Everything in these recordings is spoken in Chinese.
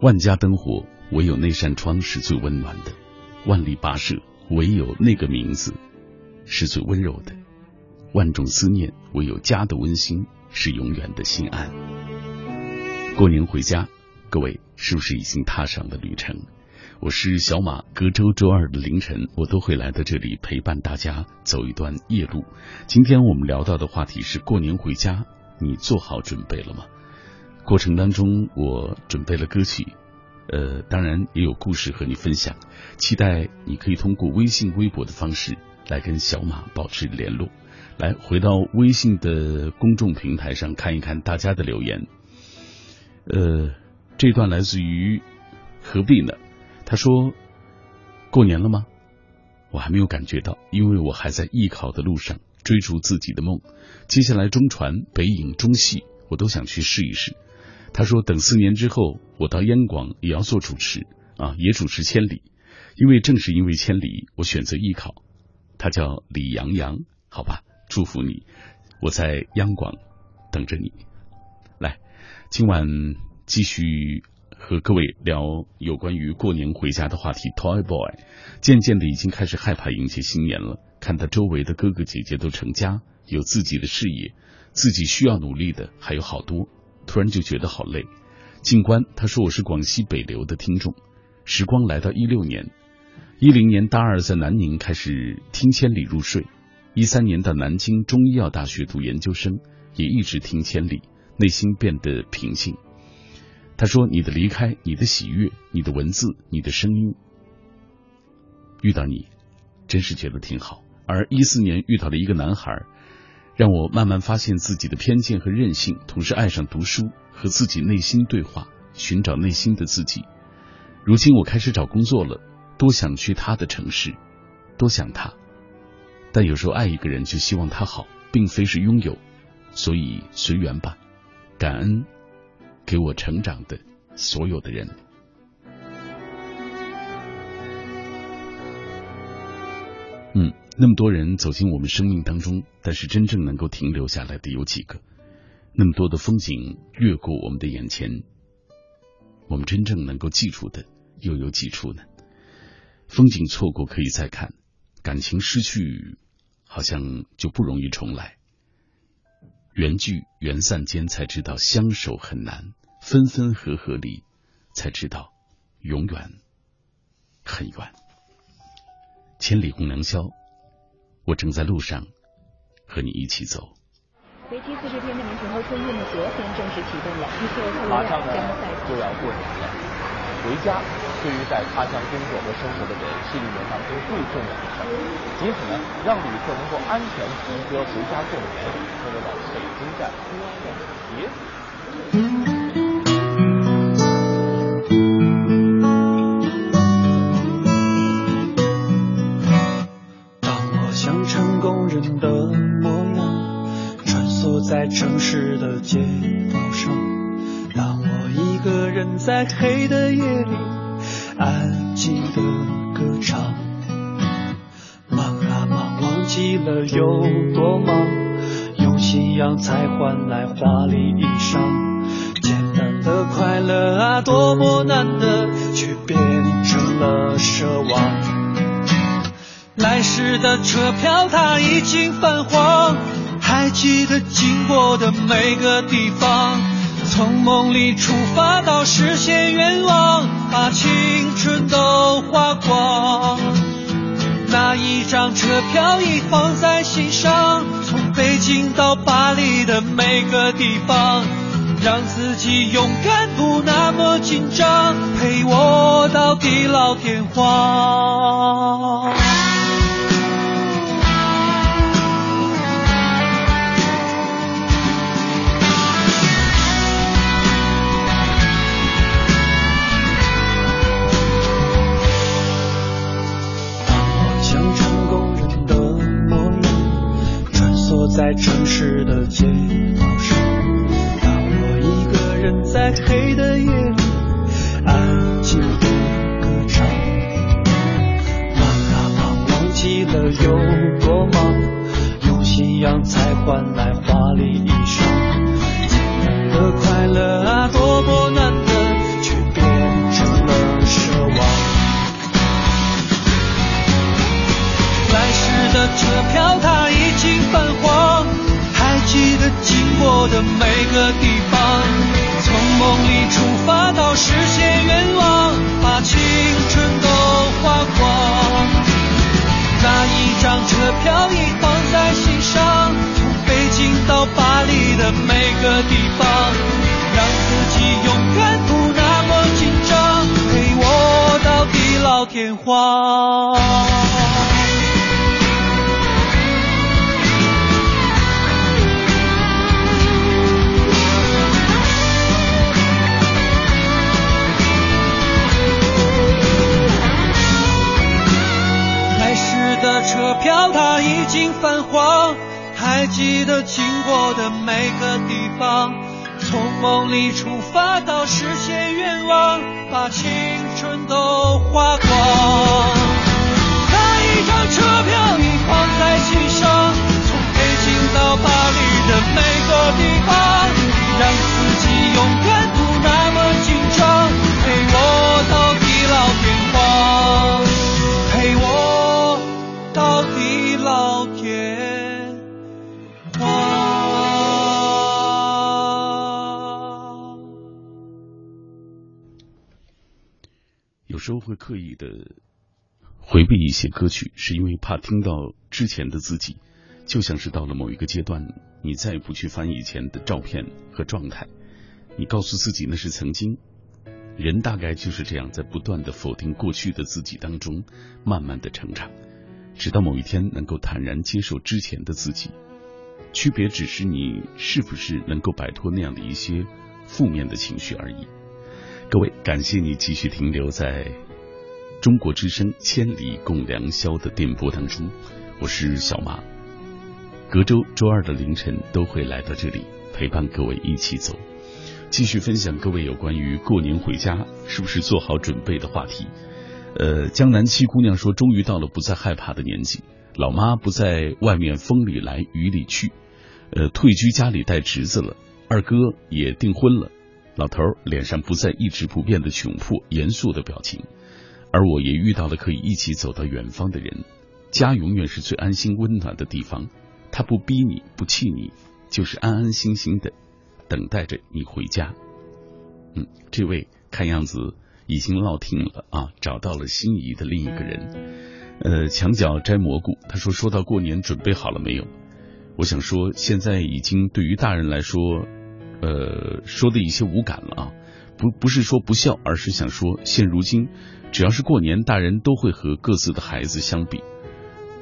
万家灯火，唯有那扇窗是最温暖的；万里跋涉，唯有那个名字是最温柔的；万种思念，唯有家的温馨是永远的心安。过年回家，各位是不是已经踏上了旅程？我是小马，隔周周二的凌晨，我都会来到这里陪伴大家走一段夜路。今天我们聊到的话题是过年回家，你做好准备了吗？过程当中，我准备了歌曲，呃，当然也有故事和你分享。期待你可以通过微信、微博的方式来跟小马保持联络。来，回到微信的公众平台上看一看大家的留言。呃，这段来自于何必呢？他说：“过年了吗？我还没有感觉到，因为我还在艺考的路上，追逐自己的梦。接下来中传、北影、中戏，我都想去试一试。”他说：“等四年之后，我到央广也要做主持啊，也主持《千里》，因为正是因为《千里》，我选择艺考。”他叫李阳阳，好吧，祝福你，我在央广等着你。来，今晚继续和各位聊有关于过年回家的话题。Toy Boy 渐渐的已经开始害怕迎接新年了，看他周围的哥哥姐姐都成家，有自己的事业，自己需要努力的还有好多。突然就觉得好累。静观他说我是广西北流的听众。时光来到一六年，一零年大二在南宁开始听千里入睡，一三年到南京中医药大学读研究生，也一直听千里，内心变得平静。他说你的离开，你的喜悦，你的文字，你的声音，遇到你，真是觉得挺好。而一四年遇到了一个男孩。让我慢慢发现自己的偏见和任性，同时爱上读书，和自己内心对话，寻找内心的自己。如今我开始找工作了，多想去他的城市，多想他。但有时候爱一个人就希望他好，并非是拥有，所以随缘吧。感恩给我成长的所有的人。嗯。那么多人走进我们生命当中，但是真正能够停留下来的有几个？那么多的风景越过我们的眼前，我们真正能够记住的又有几处呢？风景错过可以再看，感情失去好像就不容易重来。缘聚缘散间才知道相守很难，分分合合里才知道永远很远。千里共良宵。我正在路上，和你一起走。为期四十天的民城后春运的昨天正式启动了，预计马上呢就要过年了，回家对于在他乡工作和生活的人是一年当中最重要的事儿。因此呢，让旅客能够安全集合回家过年，成为了北京站在城市的街道上，当我一个人在黑的夜里安静的歌唱，忙啊忙，忘记了有多忙，用信仰才换来华丽衣裳，简单的快乐啊，多么难得，却变成了奢望。来时的车票它已经泛黄。记得经过的每个地方，从梦里出发到实现愿望，把青春都花光。那一张车票已放在心上，从北京到巴黎的每个地方，让自己勇敢不那么紧张，陪我到地老天荒。在城市的街道上，当我一个人在黑的夜里安静的歌唱，忙啊忙，忘记了有多忙，用信仰才换来华丽衣裳，简单的快乐啊，多么难得，却变成了奢望。来时的车票，它已。心泛黄还记得经过的每个地方从梦里出发到实现愿望把青春都花光那一张车票已放在心上从北京到巴黎的每个地方让自己永远不那么紧张陪我到地老天荒。车票它已经泛黄，还记得经过的每个地方。从梦里出发到实现愿望，把青春都花光。那一张车有时候会刻意的回避一些歌曲，是因为怕听到之前的自己，就像是到了某一个阶段，你再不去翻以前的照片和状态，你告诉自己那是曾经。人大概就是这样，在不断的否定过去的自己当中，慢慢的成长，直到某一天能够坦然接受之前的自己。区别只是你是不是能够摆脱那样的一些负面的情绪而已。各位，感谢你继续停留在中国之声《千里共良宵》的电波当中，我是小马。隔周周二的凌晨都会来到这里陪伴各位一起走，继续分享各位有关于过年回家是不是做好准备的话题。呃，江南七姑娘说，终于到了不再害怕的年纪，老妈不在外面风里来雨里去，呃，退居家里带侄子了，二哥也订婚了。老头脸上不再一直不变的窘迫、严肃的表情，而我也遇到了可以一起走到远方的人。家永远是最安心、温暖的地方，他不逼你，不气你，就是安安心心的等待着你回家。嗯，这位看样子已经落听了啊，找到了心仪的另一个人。呃，墙角摘蘑菇，他说：“说到过年，准备好了没有？”我想说，现在已经对于大人来说。呃，说的一些无感了啊，不不是说不孝，而是想说，现如今只要是过年，大人都会和各自的孩子相比，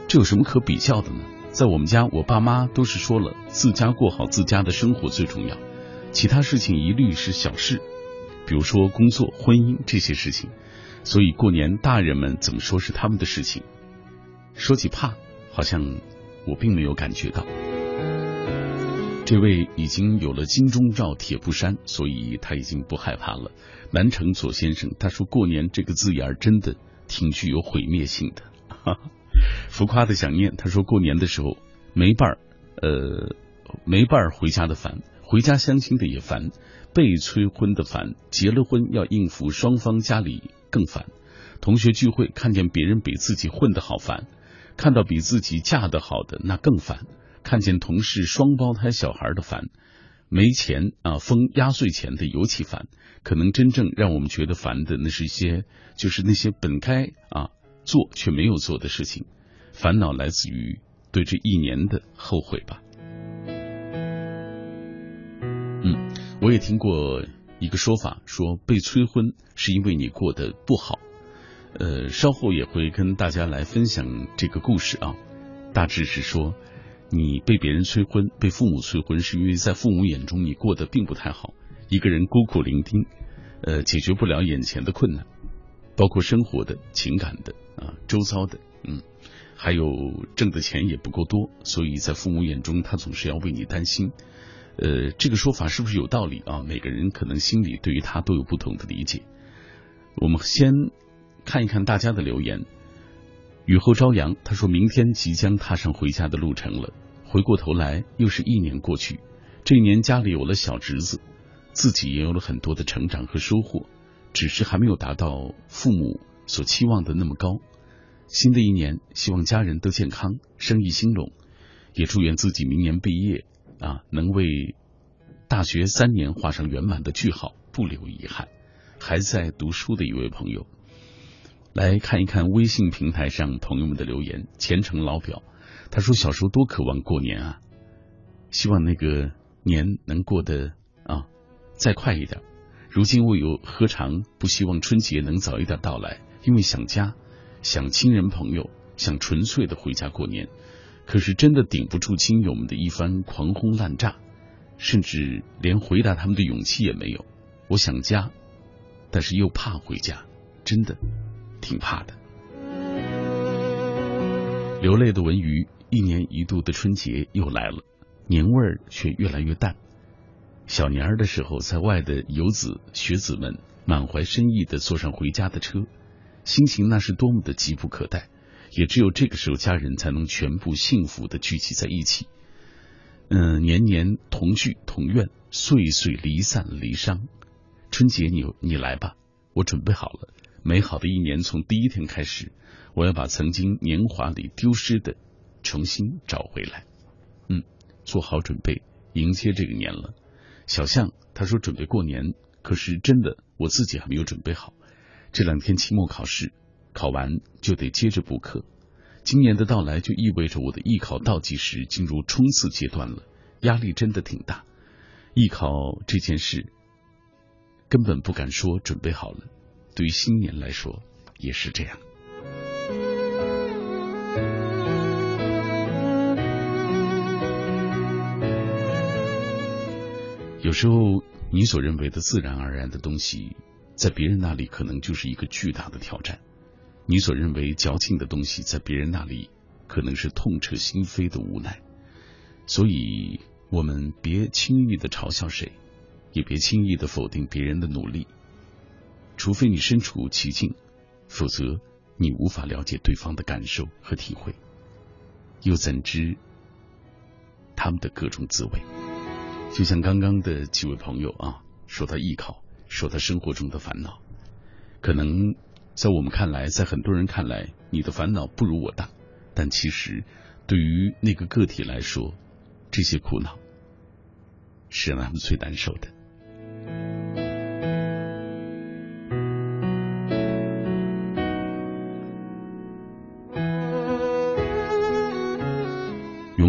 这有什么可比较的呢？在我们家，我爸妈都是说了，自家过好自家的生活最重要，其他事情一律是小事，比如说工作、婚姻这些事情。所以过年，大人们怎么说是他们的事情。说起怕，好像我并没有感觉到。这位已经有了金钟罩铁布衫，所以他已经不害怕了。南城左先生他说：“过年这个字眼真的挺具有毁灭性的。”浮夸的想念他说：“过年的时候没伴儿，呃，没伴儿回家的烦，回家相亲的也烦，被催婚的烦，结了婚要应付双方家里更烦。同学聚会看见别人比自己混得好烦，看到比自己嫁得好的那更烦。”看见同事双胞胎小孩的烦，没钱啊封压岁钱的尤其烦。可能真正让我们觉得烦的，那是一些就是那些本该啊做却没有做的事情。烦恼来自于对这一年的后悔吧。嗯，我也听过一个说法，说被催婚是因为你过得不好。呃，稍后也会跟大家来分享这个故事啊。大致是说。你被别人催婚，被父母催婚，是因为在父母眼中你过得并不太好。一个人孤苦伶仃，呃，解决不了眼前的困难，包括生活的、情感的啊，周遭的，嗯，还有挣的钱也不够多，所以在父母眼中，他总是要为你担心。呃，这个说法是不是有道理啊？每个人可能心里对于他都有不同的理解。我们先看一看大家的留言。雨后朝阳，他说明天即将踏上回家的路程了。回过头来，又是一年过去。这一年家里有了小侄子，自己也有了很多的成长和收获，只是还没有达到父母所期望的那么高。新的一年，希望家人都健康，生意兴隆，也祝愿自己明年毕业啊，能为大学三年画上圆满的句号，不留遗憾。还在读书的一位朋友。来看一看微信平台上朋友们的留言。虔诚老表他说：“小时候多渴望过年啊，希望那个年能过得啊再快一点。如今我有何尝不希望春节能早一点到来，因为想家，想亲人朋友，想纯粹的回家过年。可是真的顶不住亲友们的一番狂轰滥炸，甚至连回答他们的勇气也没有。我想家，但是又怕回家，真的挺怕的。流泪的文娱，一年一度的春节又来了，年味儿却越来越淡。小年儿的时候，在外的游子学子们满怀深意的坐上回家的车，心情那是多么的急不可待。也只有这个时候，家人才能全部幸福的聚集在一起。嗯，年年同聚同愿，岁岁离散离殇。春节你你来吧，我准备好了。美好的一年从第一天开始，我要把曾经年华里丢失的重新找回来。嗯，做好准备迎接这个年了。小象他说准备过年，可是真的我自己还没有准备好。这两天期末考试。考完就得接着补课，今年的到来就意味着我的艺考倒计时进入冲刺阶段了，压力真的挺大。艺考这件事根本不敢说准备好了，对于新年来说也是这样。有时候你所认为的自然而然的东西，在别人那里可能就是一个巨大的挑战。你所认为矫情的东西，在别人那里可能是痛彻心扉的无奈，所以我们别轻易的嘲笑谁，也别轻易的否定别人的努力，除非你身处其境，否则你无法了解对方的感受和体会，又怎知他们的各种滋味？就像刚刚的几位朋友啊，说他艺考，说他生活中的烦恼，可能。在我们看来，在很多人看来，你的烦恼不如我大，但其实对于那个个体来说，这些苦恼是让他们最难受的。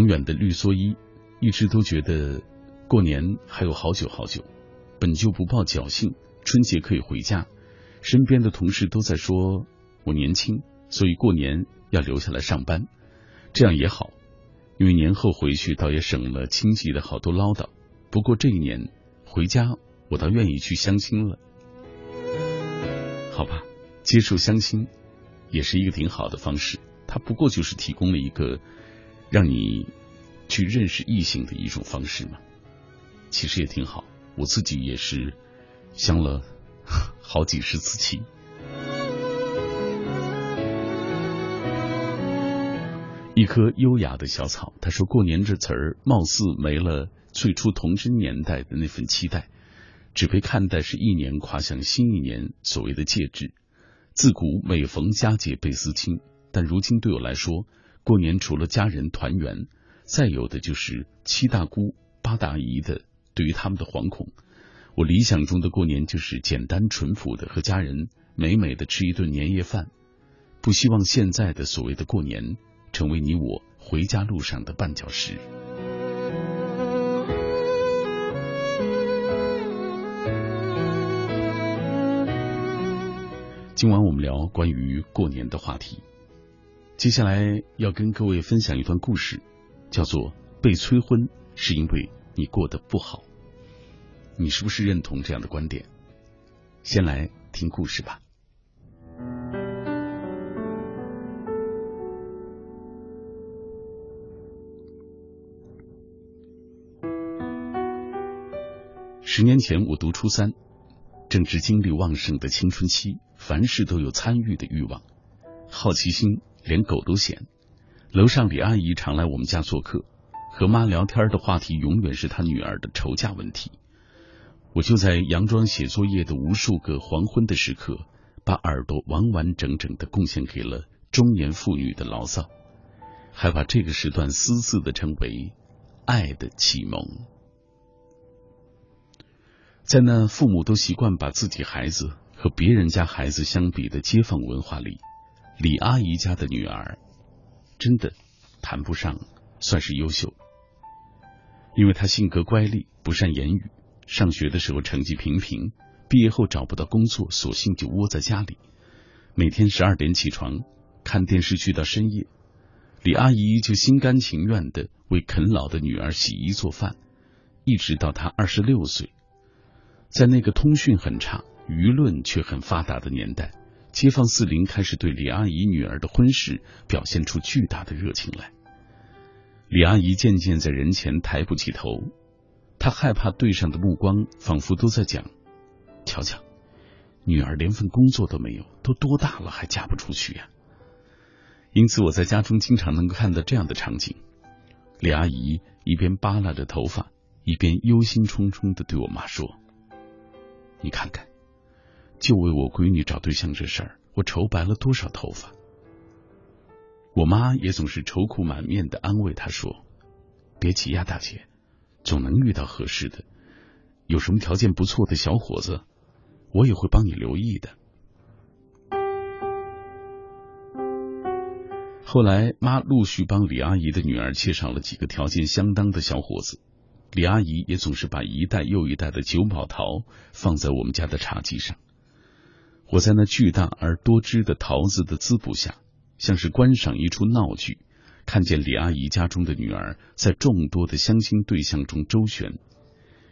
远的绿蓑衣，一直都觉得过年还有好久好久，本就不抱侥幸，春节可以回家。身边的同事都在说我年轻，所以过年要留下来上班，这样也好，因为年后回去倒也省了亲戚的好多唠叨。不过这一年回家，我倒愿意去相亲了。好吧，接受相亲也是一个挺好的方式，它不过就是提供了一个让你去认识异性的一种方式嘛。其实也挺好，我自己也是相了。好几十次亲。一棵优雅的小草，他说：“过年这词儿，貌似没了最初童真年代的那份期待，只被看待是一年跨向新一年所谓的戒指。自古每逢佳节倍思亲，但如今对我来说，过年除了家人团圆，再有的就是七大姑八大姨的对于他们的惶恐。”我理想中的过年就是简单淳朴的和家人美美的吃一顿年夜饭，不希望现在的所谓的过年成为你我回家路上的绊脚石。今晚我们聊关于过年的话题，接下来要跟各位分享一段故事，叫做被催婚是因为你过得不好。你是不是认同这样的观点？先来听故事吧。十年前，我读初三，正值精力旺盛的青春期，凡事都有参与的欲望，好奇心连狗都嫌。楼上李阿姨常来我们家做客，和妈聊天的话题永远是她女儿的愁嫁问题。我就在佯装写作业的无数个黄昏的时刻，把耳朵完完整整的贡献给了中年妇女的牢骚，还把这个时段私自的称为“爱的启蒙”。在那父母都习惯把自己孩子和别人家孩子相比的街坊文化里，李阿姨家的女儿真的谈不上算是优秀，因为她性格乖戾，不善言语。上学的时候成绩平平，毕业后找不到工作，索性就窝在家里。每天十二点起床看电视剧到深夜，李阿姨就心甘情愿的为啃老的女儿洗衣做饭，一直到她二十六岁。在那个通讯很差、舆论却很发达的年代，街坊四邻开始对李阿姨女儿的婚事表现出巨大的热情来。李阿姨渐渐在人前抬不起头，她害怕对上的目光仿佛都在讲：“瞧瞧，女儿连份工作都没有，都多大了还嫁不出去呀？”因此，我在家中经常能够看到这样的场景：李阿姨一边扒拉着头发，一边忧心忡忡的对我妈说。你看看，就为我闺女找对象这事儿，我愁白了多少头发。我妈也总是愁苦满面的安慰她说：“别急呀，大姐，总能遇到合适的。有什么条件不错的小伙子，我也会帮你留意的。”后来，妈陆续帮李阿姨的女儿介绍了几个条件相当的小伙子。李阿姨也总是把一袋又一袋的九宝桃放在我们家的茶几上。我在那巨大而多汁的桃子的滋补下，像是观赏一出闹剧，看见李阿姨家中的女儿在众多的相亲对象中周旋，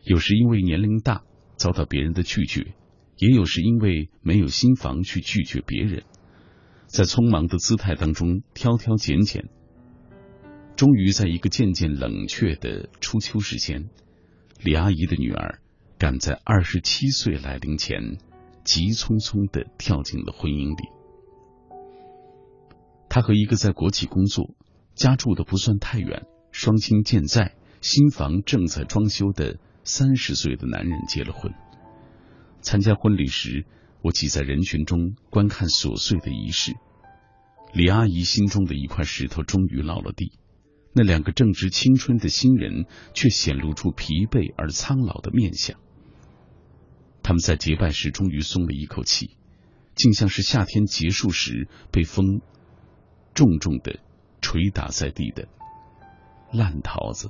有时因为年龄大遭到别人的拒绝，也有时因为没有新房去拒绝别人，在匆忙的姿态当中挑挑拣拣。终于在一个渐渐冷却的初秋时间，李阿姨的女儿赶在二十七岁来临前，急匆匆的跳进了婚姻里。他和一个在国企工作、家住的不算太远、双亲健在、新房正在装修的三十岁的男人结了婚。参加婚礼时，我挤在人群中观看琐碎的仪式。李阿姨心中的一块石头终于落了地。那两个正值青春的新人，却显露出疲惫而苍老的面相。他们在结拜时终于松了一口气，竟像是夏天结束时被风重重的捶打在地的烂桃子。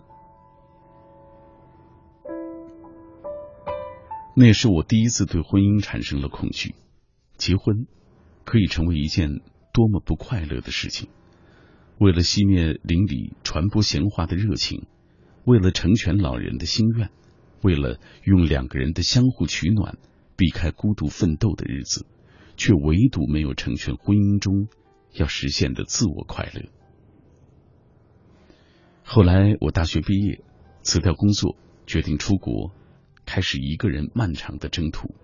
那也是我第一次对婚姻产生了恐惧。结婚可以成为一件多么不快乐的事情。为了熄灭邻里传播闲话的热情，为了成全老人的心愿，为了用两个人的相互取暖，避开孤独奋斗的日子，却唯独没有成全婚姻中要实现的自我快乐。后来我大学毕业，辞掉工作，决定出国，开始一个人漫长的征途。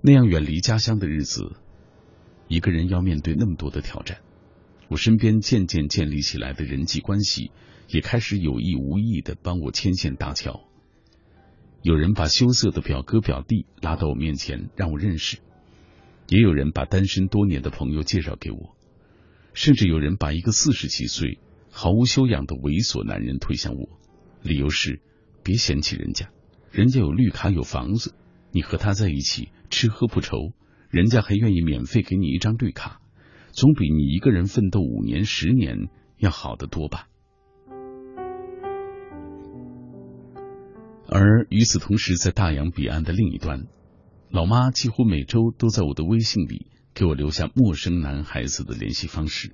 那样远离家乡的日子，一个人要面对那么多的挑战。我身边渐渐建立起来的人际关系，也开始有意无意的帮我牵线搭桥。有人把羞涩的表哥表弟拉到我面前让我认识，也有人把单身多年的朋友介绍给我，甚至有人把一个四十几岁毫无修养的猥琐男人推向我，理由是别嫌弃人家，人家有绿卡有房子，你和他在一起吃喝不愁，人家还愿意免费给你一张绿卡。总比你一个人奋斗五年、十年要好得多吧。而与此同时，在大洋彼岸的另一端，老妈几乎每周都在我的微信里给我留下陌生男孩子的联系方式。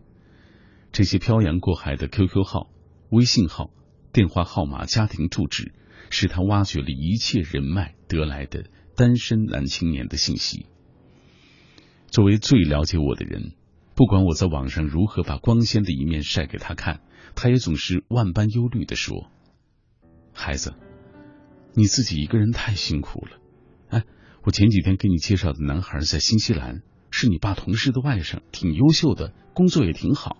这些漂洋过海的 QQ 号、微信号、电话号码、家庭住址，是他挖掘了一切人脉得来的单身男青年的信息。作为最了解我的人。不管我在网上如何把光鲜的一面晒给他看，他也总是万般忧虑的说：“孩子，你自己一个人太辛苦了。哎，我前几天给你介绍的男孩在新西兰，是你爸同事的外甥，挺优秀的，工作也挺好，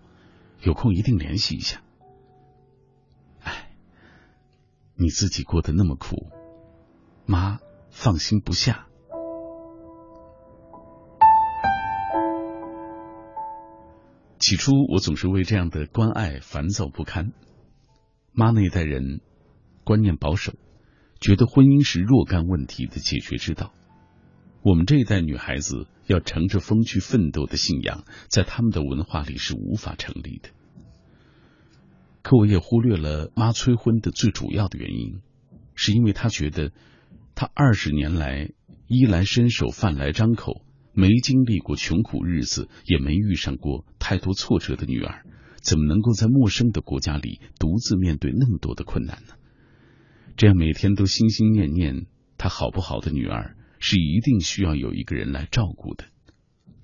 有空一定联系一下。哎，你自己过得那么苦，妈放心不下。”起初，我总是为这样的关爱烦躁不堪。妈那一代人观念保守，觉得婚姻是若干问题的解决之道。我们这一代女孩子要乘着风去奋斗的信仰，在他们的文化里是无法成立的。可我也忽略了妈催婚的最主要的原因，是因为她觉得她二十年来衣来伸手饭来张口。没经历过穷苦日子，也没遇上过太多挫折的女儿，怎么能够在陌生的国家里独自面对那么多的困难呢？这样每天都心心念念她好不好的女儿，是一定需要有一个人来照顾的。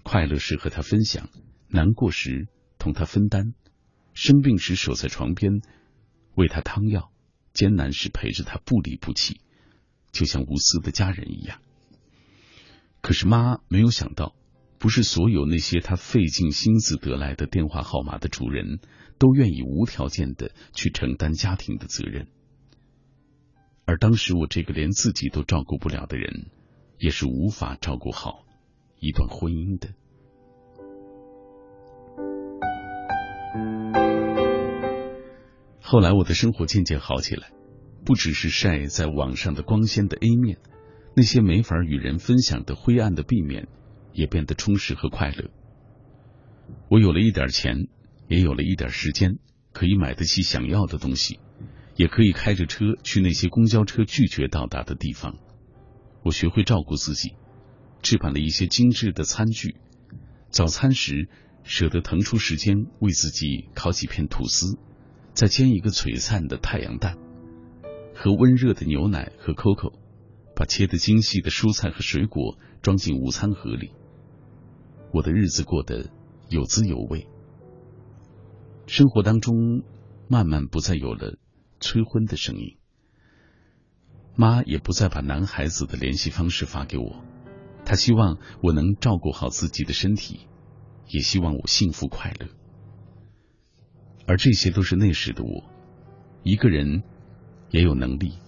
快乐时和她分享，难过时同她分担，生病时守在床边为她汤药，艰难时陪着她不离不弃，就像无私的家人一样。可是妈没有想到，不是所有那些她费尽心思得来的电话号码的主人，都愿意无条件的去承担家庭的责任。而当时我这个连自己都照顾不了的人，也是无法照顾好一段婚姻的。后来我的生活渐渐好起来，不只是晒在网上的光鲜的 A 面。那些没法与人分享的灰暗的 B 面，也变得充实和快乐。我有了一点钱，也有了一点时间，可以买得起想要的东西，也可以开着车去那些公交车拒绝到达的地方。我学会照顾自己，置办了一些精致的餐具。早餐时舍得腾出时间为自己烤几片吐司，再煎一个璀璨的太阳蛋，喝温热的牛奶和 COCO。把切得精细的蔬菜和水果装进午餐盒里，我的日子过得有滋有味。生活当中慢慢不再有了催婚的声音，妈也不再把男孩子的联系方式发给我。她希望我能照顾好自己的身体，也希望我幸福快乐。而这些都是那时的我，一个人也有能力。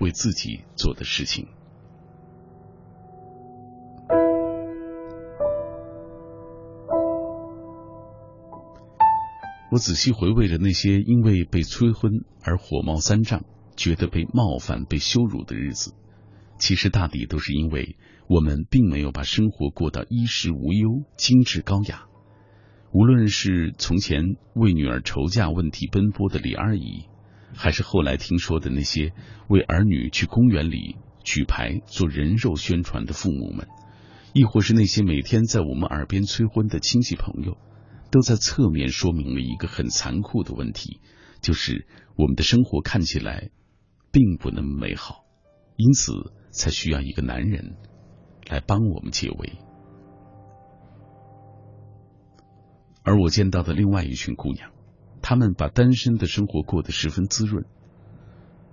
为自己做的事情。我仔细回味着那些因为被催婚而火冒三丈、觉得被冒犯、被羞辱的日子，其实大抵都是因为我们并没有把生活过到衣食无忧、精致高雅。无论是从前为女儿愁嫁问题奔波的李二姨。还是后来听说的那些为儿女去公园里举牌做人肉宣传的父母们，亦或是那些每天在我们耳边催婚的亲戚朋友，都在侧面说明了一个很残酷的问题，就是我们的生活看起来并不那么美好，因此才需要一个男人来帮我们解围。而我见到的另外一群姑娘。她们把单身的生活过得十分滋润。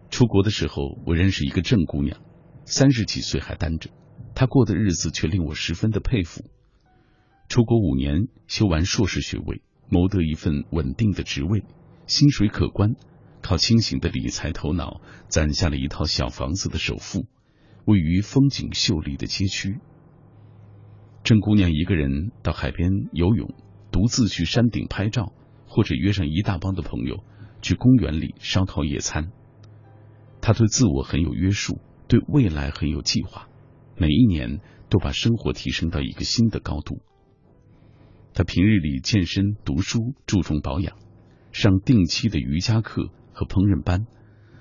出国的时候，我认识一个郑姑娘，三十几岁还单着，她过的日子却令我十分的佩服。出国五年，修完硕士学位，谋得一份稳定的职位，薪水可观，靠清醒的理财头脑攒下了一套小房子的首付，位于风景秀丽的街区。郑姑娘一个人到海边游泳，独自去山顶拍照。或者约上一大帮的朋友去公园里烧烤野餐。她对自我很有约束，对未来很有计划，每一年都把生活提升到一个新的高度。他平日里健身、读书，注重保养，上定期的瑜伽课和烹饪班，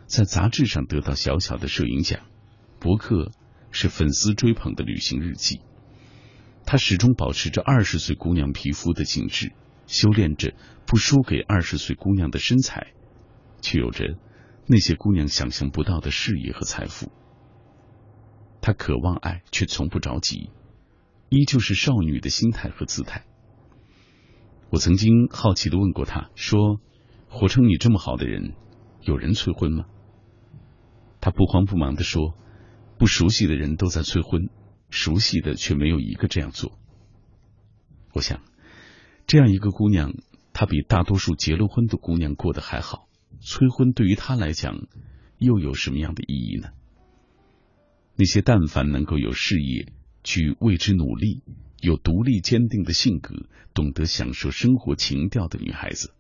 在杂志上得到小小的摄影奖。博客是粉丝追捧的旅行日记。他始终保持着二十岁姑娘皮肤的紧致。修炼着不输给二十岁姑娘的身材，却有着那些姑娘想象不到的事业和财富。她渴望爱，却从不着急，依旧是少女的心态和姿态。我曾经好奇的问过他，说：“活成你这么好的人，有人催婚吗？”他不慌不忙的说：“不熟悉的人都在催婚，熟悉的却没有一个这样做。”我想。这样一个姑娘，她比大多数结了婚的姑娘过得还好。催婚对于她来讲，又有什么样的意义呢？那些但凡能够有事业去为之努力、有独立坚定的性格、懂得享受生活情调的女孩子，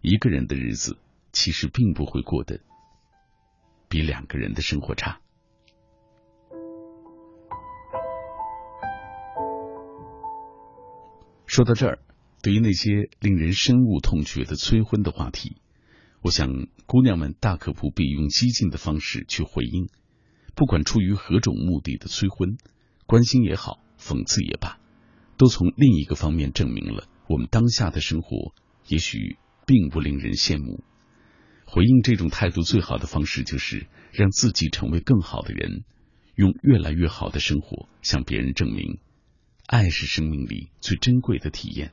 一个人的日子其实并不会过得比两个人的生活差。说到这儿。对于那些令人深恶痛绝的催婚的话题，我想姑娘们大可不必用激进的方式去回应。不管出于何种目的的催婚，关心也好，讽刺也罢，都从另一个方面证明了我们当下的生活也许并不令人羡慕。回应这种态度最好的方式，就是让自己成为更好的人，用越来越好的生活向别人证明，爱是生命里最珍贵的体验。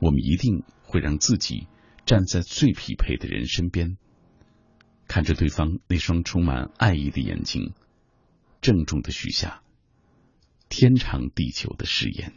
我们一定会让自己站在最匹配的人身边，看着对方那双充满爱意的眼睛，郑重的许下天长地久的誓言。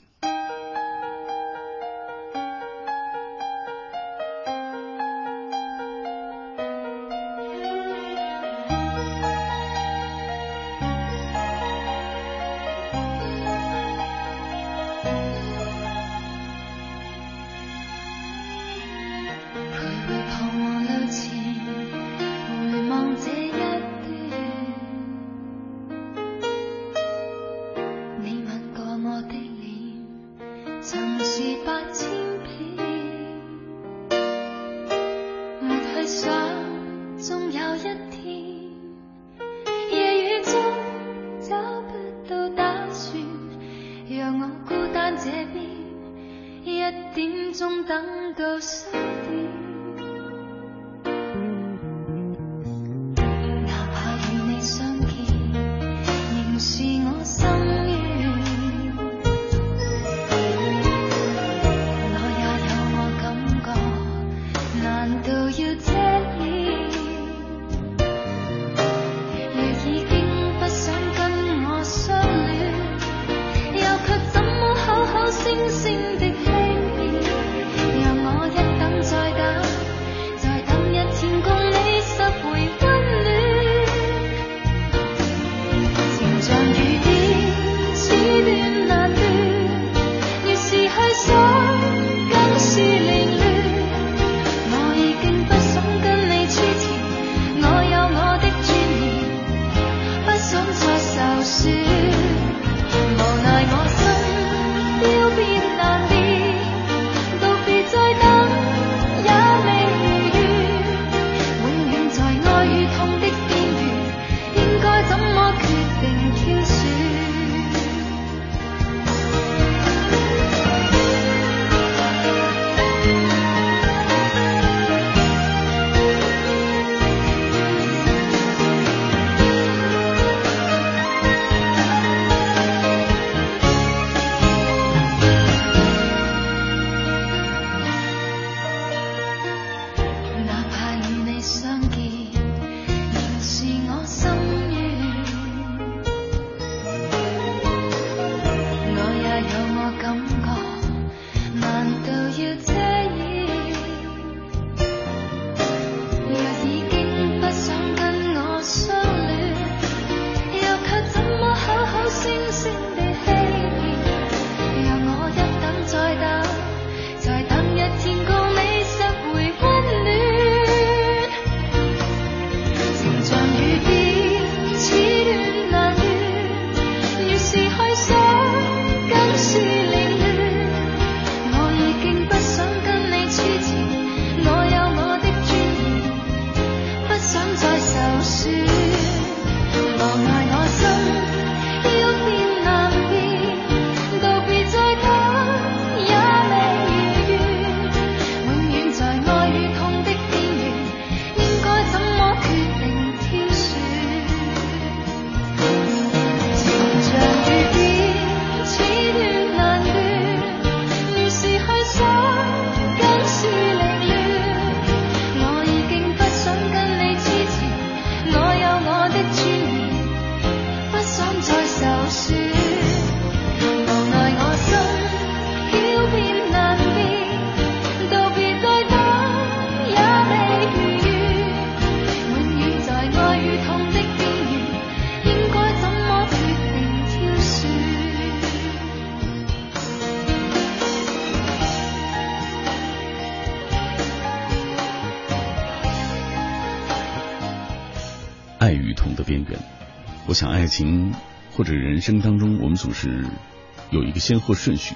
中等到心。同的边缘，我想爱情或者人生当中，我们总是有一个先后顺序，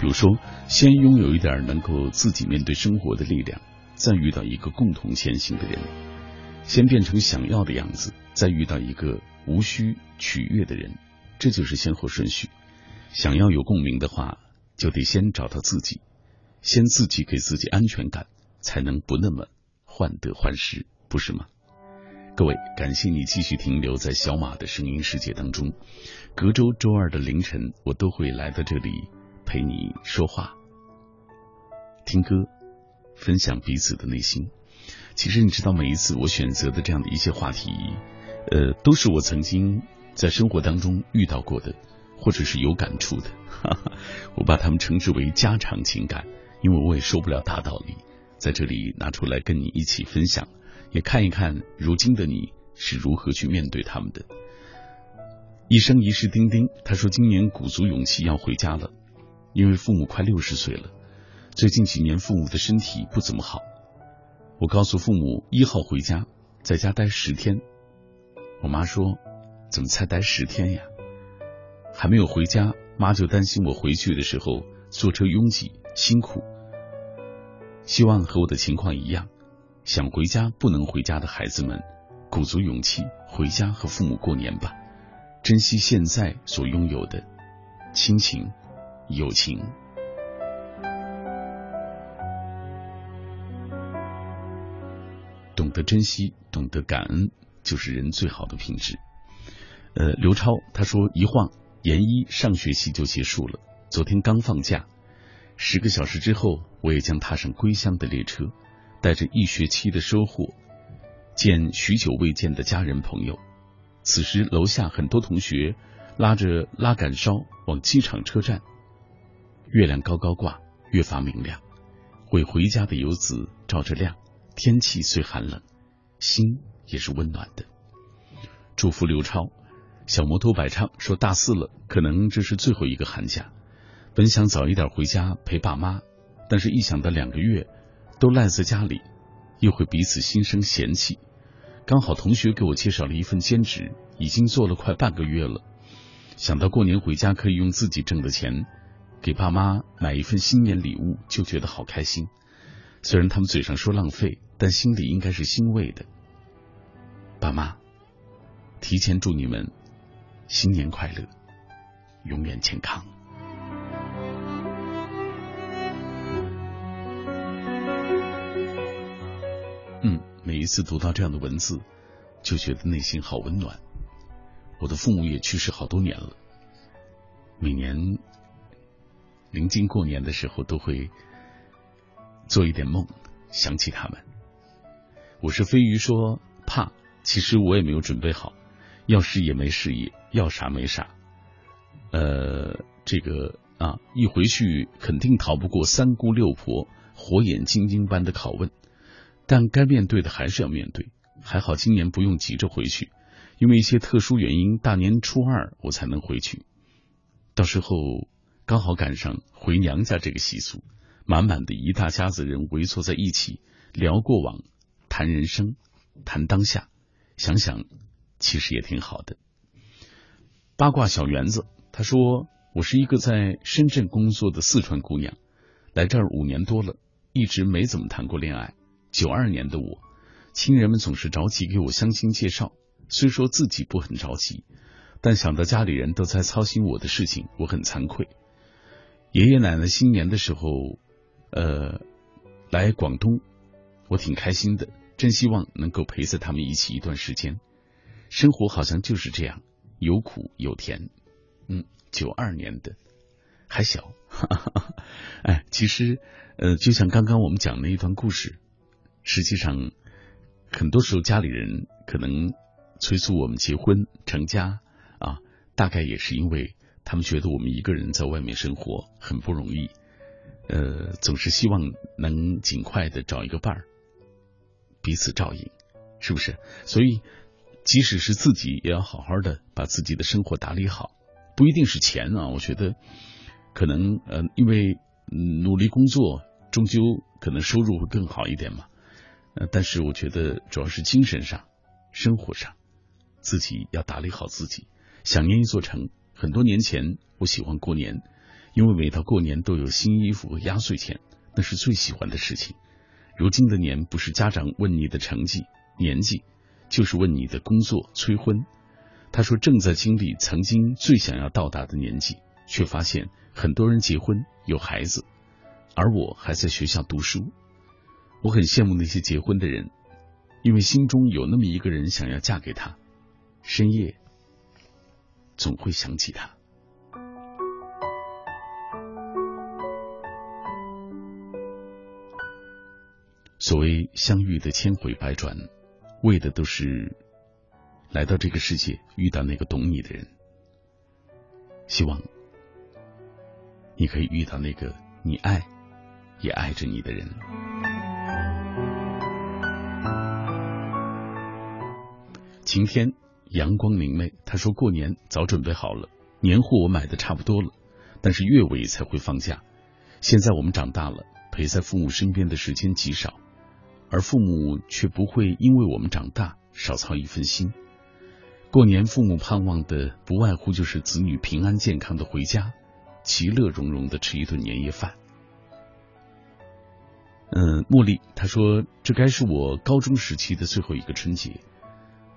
比如说，先拥有一点能够自己面对生活的力量，再遇到一个共同前行的人；先变成想要的样子，再遇到一个无需取悦的人，这就是先后顺序。想要有共鸣的话，就得先找到自己，先自己给自己安全感，才能不那么患得患失，不是吗？各位，感谢你继续停留在小马的声音世界当中。隔周周二的凌晨，我都会来到这里陪你说话、听歌、分享彼此的内心。其实你知道，每一次我选择的这样的一些话题，呃，都是我曾经在生活当中遇到过的，或者是有感触的。哈哈，我把它们称之为家常情感，因为我也说不了大道理，在这里拿出来跟你一起分享。也看一看如今的你是如何去面对他们的。一生一世丁丁，他说今年鼓足勇气要回家了，因为父母快六十岁了，最近几年父母的身体不怎么好。我告诉父母一号回家，在家待十天。我妈说怎么才待十天呀？还没有回家，妈就担心我回去的时候坐车拥挤辛苦。希望和我的情况一样。想回家不能回家的孩子们，鼓足勇气回家和父母过年吧，珍惜现在所拥有的亲情、友情，懂得珍惜，懂得感恩，就是人最好的品质。呃，刘超他说，一晃研一上学期就结束了，昨天刚放假，十个小时之后，我也将踏上归乡的列车。带着一学期的收获，见许久未见的家人朋友。此时楼下很多同学拉着拉杆梢往机场车站。月亮高高挂，越发明亮，为回家的游子照着亮。天气虽寒冷，心也是温暖的。祝福刘超，小摩托摆唱说大四了，可能这是最后一个寒假。本想早一点回家陪爸妈，但是一想到两个月。都赖在家里，又会彼此心生嫌弃。刚好同学给我介绍了一份兼职，已经做了快半个月了。想到过年回家可以用自己挣的钱给爸妈买一份新年礼物，就觉得好开心。虽然他们嘴上说浪费，但心里应该是欣慰的。爸妈，提前祝你们新年快乐，永远健康。嗯，每一次读到这样的文字，就觉得内心好温暖。我的父母也去世好多年了，每年临近过年的时候，都会做一点梦，想起他们。我是飞鱼说怕，其实我也没有准备好，要事业没事业，要啥没啥。呃，这个啊，一回去肯定逃不过三姑六婆火眼金睛般的拷问。但该面对的还是要面对。还好今年不用急着回去，因为一些特殊原因，大年初二我才能回去。到时候刚好赶上回娘家这个习俗，满满的一大家子人围坐在一起聊过往、谈人生、谈当下，想想其实也挺好的。八卦小园子他说：“我是一个在深圳工作的四川姑娘，来这儿五年多了，一直没怎么谈过恋爱。”九二年的我，亲人们总是着急给我相亲介绍。虽说自己不很着急，但想到家里人都在操心我的事情，我很惭愧。爷爷奶奶新年的时候，呃，来广东，我挺开心的，真希望能够陪在他们一起一段时间。生活好像就是这样，有苦有甜。嗯，九二年的还小，哈哈哈哎，其实，呃，就像刚刚我们讲的一段故事。实际上，很多时候家里人可能催促我们结婚成家啊，大概也是因为他们觉得我们一个人在外面生活很不容易，呃，总是希望能尽快的找一个伴儿，彼此照应，是不是？所以，即使是自己，也要好好的把自己的生活打理好，不一定是钱啊。我觉得，可能呃，因为努力工作，终究可能收入会更好一点嘛。呃，但是我觉得主要是精神上、生活上，自己要打理好自己。想念一座城，很多年前我喜欢过年，因为每到过年都有新衣服和压岁钱，那是最喜欢的事情。如今的年，不是家长问你的成绩、年纪，就是问你的工作、催婚。他说正在经历曾经最想要到达的年纪，却发现很多人结婚有孩子，而我还在学校读书。我很羡慕那些结婚的人，因为心中有那么一个人想要嫁给他，深夜总会想起他。所谓相遇的千回百转，为的都是来到这个世界遇到那个懂你的人。希望你可以遇到那个你爱也爱着你的人。晴天，阳光明媚。他说过年早准备好了，年货我买的差不多了，但是月尾才会放假。现在我们长大了，陪在父母身边的时间极少。而父母却不会因为我们长大少操一份心。过年，父母盼望的不外乎就是子女平安健康的回家，其乐融融的吃一顿年夜饭。嗯，茉莉她说：“这该是我高中时期的最后一个春节，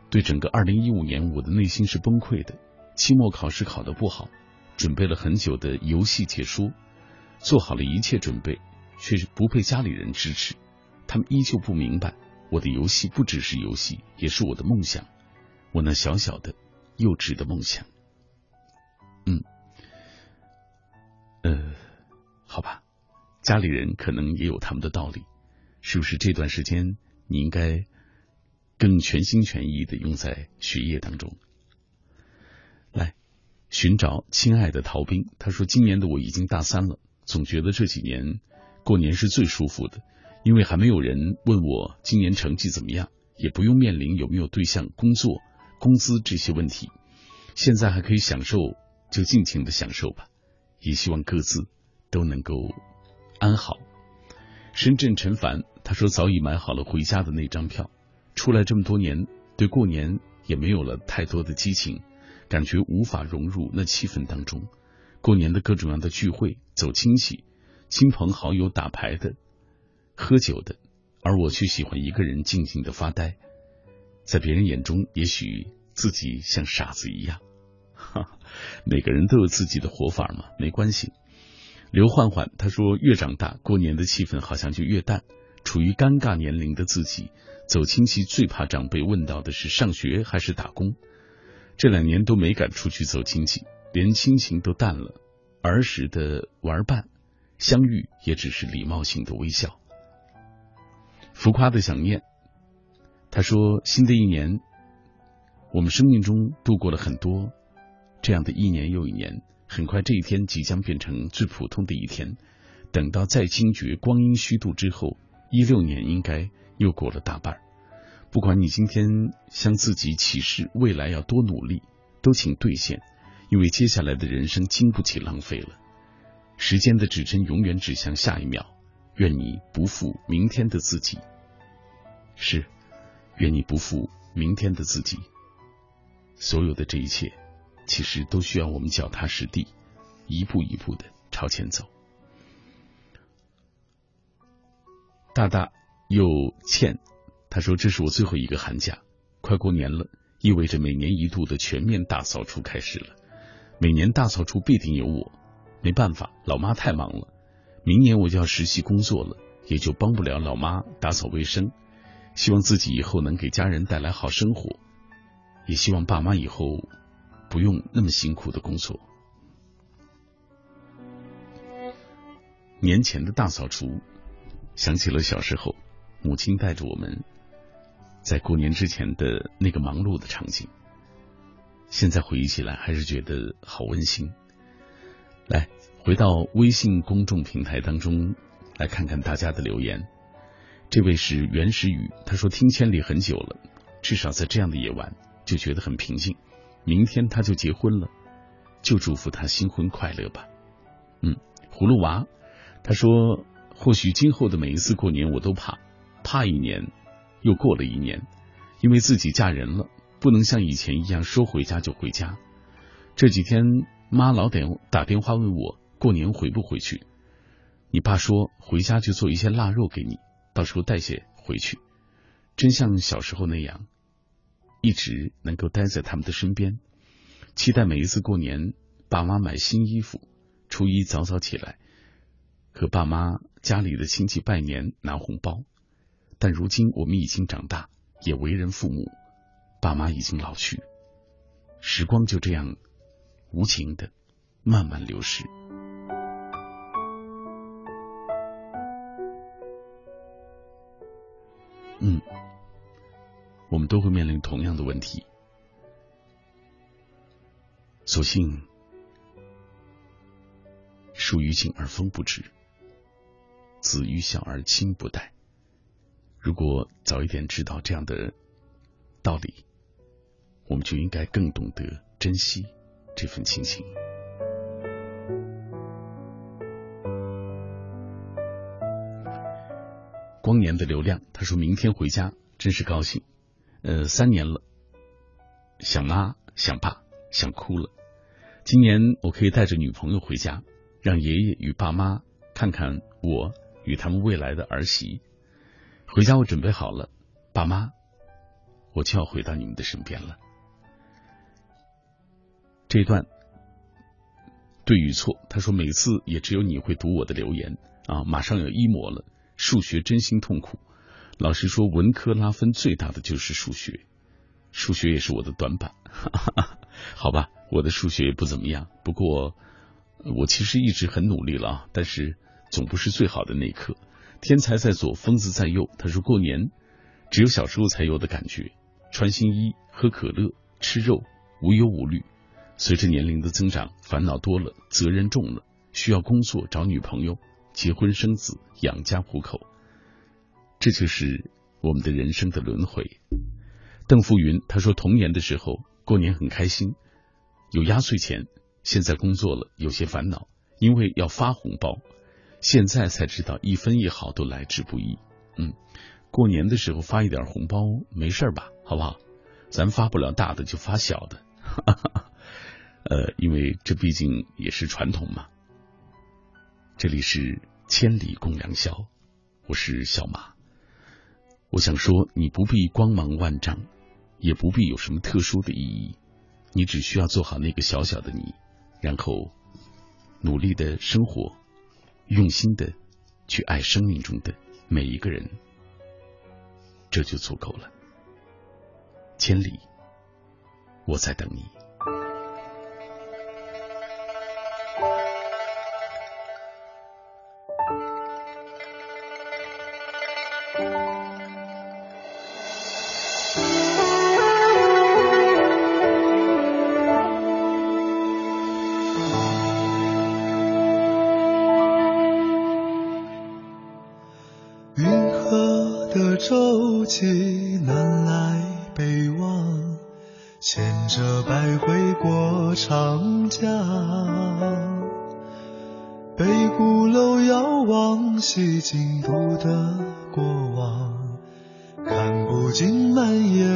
对整个二零一五年，我的内心是崩溃的。期末考试考得不好，准备了很久的游戏解说，做好了一切准备，却是不被家里人支持。”他们依旧不明白，我的游戏不只是游戏，也是我的梦想。我那小小的、幼稚的梦想。嗯，呃，好吧，家里人可能也有他们的道理。是不是这段时间你应该更全心全意的用在学业当中？来寻找亲爱的逃兵。他说：“今年的我已经大三了，总觉得这几年过年是最舒服的。”因为还没有人问我今年成绩怎么样，也不用面临有没有对象、工作、工资这些问题，现在还可以享受，就尽情的享受吧。也希望各自都能够安好。深圳陈凡他说早已买好了回家的那张票，出来这么多年，对过年也没有了太多的激情，感觉无法融入那气氛当中。过年的各种样的聚会、走亲戚、亲朋好友、打牌的。喝酒的，而我却喜欢一个人静静的发呆，在别人眼中，也许自己像傻子一样。哈，每个人都有自己的活法嘛，没关系。刘焕焕他说，越长大，过年的气氛好像就越淡。处于尴尬年龄的自己，走亲戚最怕长辈问到的是上学还是打工。这两年都没敢出去走亲戚，连亲情都淡了。儿时的玩伴相遇，也只是礼貌性的微笑。浮夸的想念，他说：“新的一年，我们生命中度过了很多这样的一年又一年，很快这一天即将变成最普通的一天。等到再惊觉光阴虚度之后，一六年应该又过了大半。不管你今天向自己启示未来要多努力，都请兑现，因为接下来的人生经不起浪费了。时间的指针永远指向下一秒。”愿你不负明天的自己，是，愿你不负明天的自己。所有的这一切，其实都需要我们脚踏实地，一步一步的朝前走。大大又欠，他说：“这是我最后一个寒假，快过年了，意味着每年一度的全面大扫除开始了。每年大扫除必定有我，没办法，老妈太忙了。”明年我就要实习工作了，也就帮不了老妈打扫卫生。希望自己以后能给家人带来好生活，也希望爸妈以后不用那么辛苦的工作。年前的大扫除，想起了小时候母亲带着我们在过年之前的那个忙碌的场景。现在回忆起来，还是觉得好温馨。来。回到微信公众平台当中来看看大家的留言。这位是原始语，他说听千里很久了，至少在这样的夜晚就觉得很平静。明天他就结婚了，就祝福他新婚快乐吧。嗯，葫芦娃他说，或许今后的每一次过年我都怕，怕一年又过了一年，因为自己嫁人了，不能像以前一样说回家就回家。这几天妈老点打电话问我。过年回不回去？你爸说回家就做一些腊肉给你，到时候带些回去。真像小时候那样，一直能够待在他们的身边，期待每一次过年爸妈买新衣服，初一早早起来，和爸妈家里的亲戚拜年拿红包。但如今我们已经长大，也为人父母，爸妈已经老去，时光就这样无情的慢慢流逝。嗯，我们都会面临同样的问题。所幸，树欲静而风不止，子欲孝而亲不待。如果早一点知道这样的道理，我们就应该更懂得珍惜这份亲情。光年的流量，他说明天回家，真是高兴。呃，三年了，想妈想爸想哭了。今年我可以带着女朋友回家，让爷爷与爸妈看看我与他们未来的儿媳。回家我准备好了，爸妈，我就要回到你们的身边了。这段对与错，他说每次也只有你会读我的留言啊，马上要一模了。数学真心痛苦。老师说，文科拉分最大的就是数学，数学也是我的短板。哈 哈好吧，我的数学也不怎么样，不过我其实一直很努力了啊，但是总不是最好的那一刻。天才在左，疯子在右。他说过年只有小时候才有的感觉，穿新衣、喝可乐、吃肉，无忧无虑。随着年龄的增长，烦恼多了，责任重了，需要工作，找女朋友。结婚生子，养家糊口，这就是我们的人生的轮回。邓富云他说，童年的时候过年很开心，有压岁钱。现在工作了，有些烦恼，因为要发红包。现在才知道，一分一毫都来之不易。嗯，过年的时候发一点红包没事吧？好不好？咱发不了大的，就发小的。呃，因为这毕竟也是传统嘛。这里是千里共良宵，我是小马。我想说，你不必光芒万丈，也不必有什么特殊的意义，你只需要做好那个小小的你，然后努力的生活，用心的去爱生命中的每一个人，这就足够了。千里，我在等你。西南来北往，闲着白回过长江，北鼓楼遥望西京都的过往，看不尽满眼。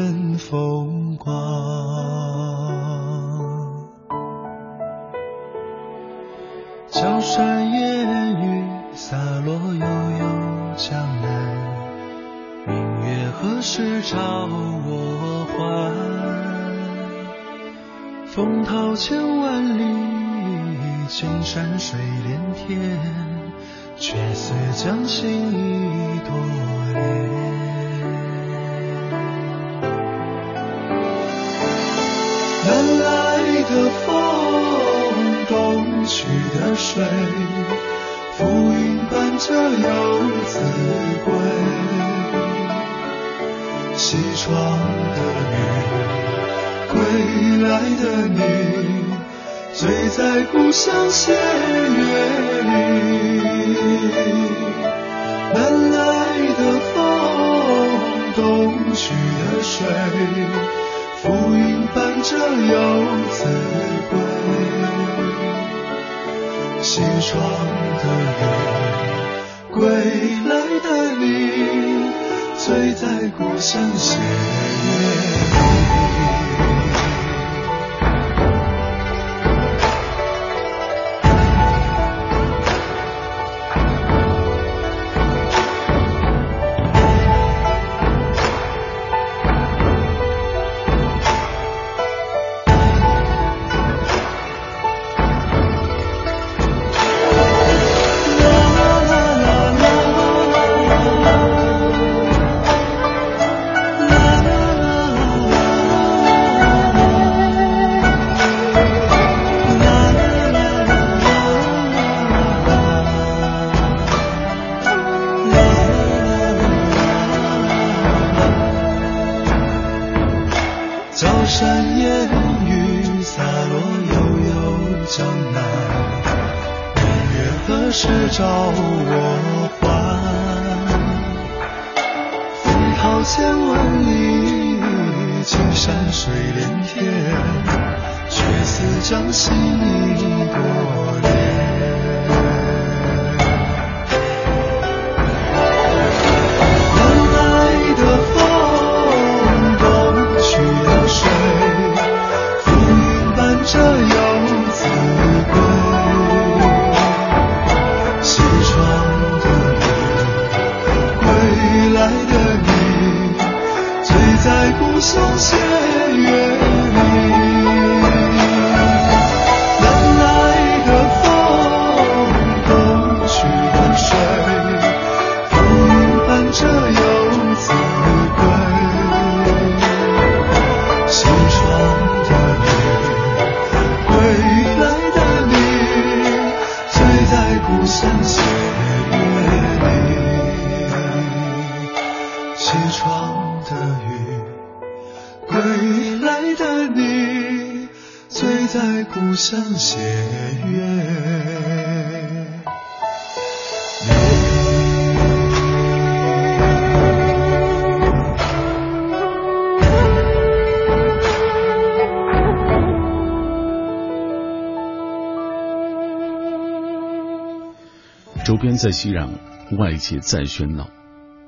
周边再熙攘，外界再喧闹，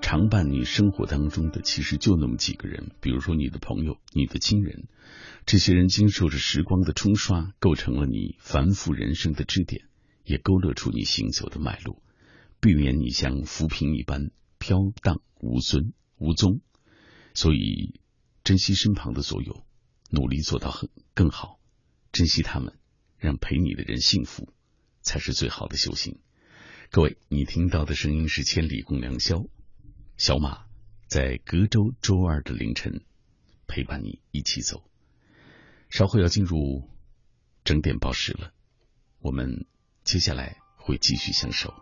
常伴你生活当中的其实就那么几个人，比如说你的朋友、你的亲人。这些人经受着时光的冲刷，构成了你繁复人生的支点，也勾勒出你行走的脉络，避免你像浮萍一般飘荡无尊无踪。所以，珍惜身旁的所有，努力做到很更好，珍惜他们，让陪你的人幸福，才是最好的修行。各位，你听到的声音是《千里共良宵》，小马在隔周周二的凌晨陪伴你一起走。稍后要进入整点报时了，我们接下来会继续相守。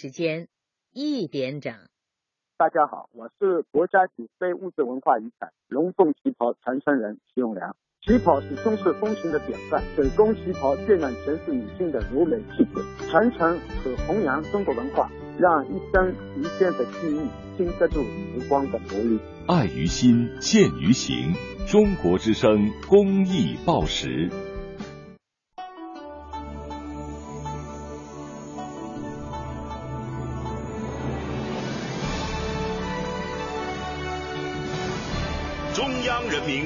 时间一点整。大家好，我是国家级非物质文化遗产龙凤旗袍传承人徐永良。旗袍是中式风情的典范，手工旗袍渲染城市女性的柔美气质，传承和弘扬中国文化，让一生一线的记忆经得住时光的磨砺。爱于心，见于行。中国之声公益报时。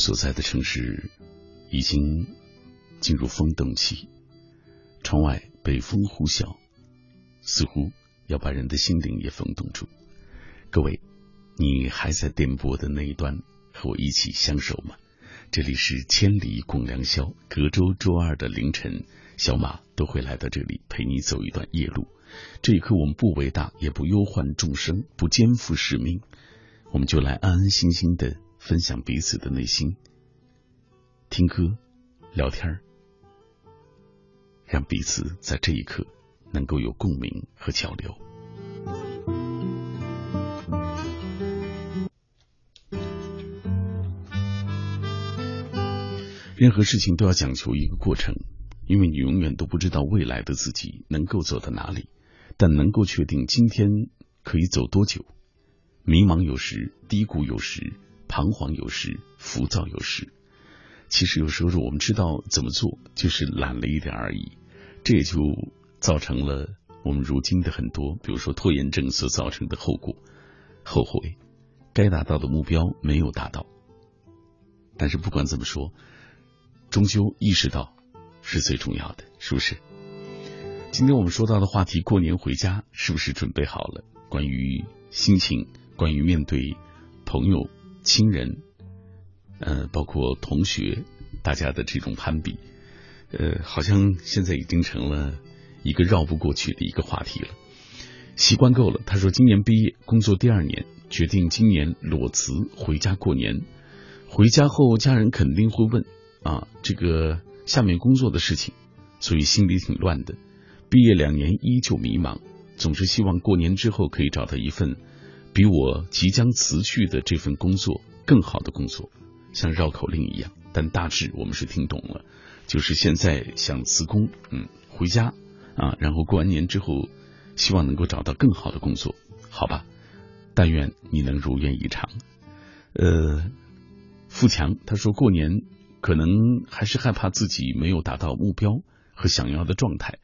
所在的城市已经进入风冻期，窗外北风呼啸，似乎要把人的心灵也风冻住。各位，你还在电波的那一端和我一起相守吗？这里是千里共良宵，隔周周二的凌晨，小马都会来到这里陪你走一段夜路。这一刻，我们不伟大，也不忧患众生，不肩负使命。我们就来安安心心的分享彼此的内心，听歌、聊天，让彼此在这一刻能够有共鸣和交流。任何事情都要讲求一个过程，因为你永远都不知道未来的自己能够走到哪里，但能够确定今天可以走多久。迷茫有时，低谷有时，彷徨有时，浮躁有时。其实有时候我们知道怎么做，就是懒了一点而已。这也就造成了我们如今的很多，比如说拖延症所造成的后果：后悔，该达到的目标没有达到。但是不管怎么说。终究意识到是最重要的，是不是？今天我们说到的话题，过年回家是不是准备好了？关于心情，关于面对朋友、亲人，呃，包括同学，大家的这种攀比，呃，好像现在已经成了一个绕不过去的一个话题了。习惯够了，他说今年毕业，工作第二年，决定今年裸辞回家过年。回家后，家人肯定会问。啊，这个下面工作的事情，所以心里挺乱的。毕业两年依旧迷茫，总是希望过年之后可以找到一份比我即将辞去的这份工作更好的工作，像绕口令一样。但大致我们是听懂了，就是现在想辞工，嗯，回家啊，然后过完年之后，希望能够找到更好的工作，好吧？但愿你能如愿以偿。呃，富强他说过年。可能还是害怕自己没有达到目标和想要的状态，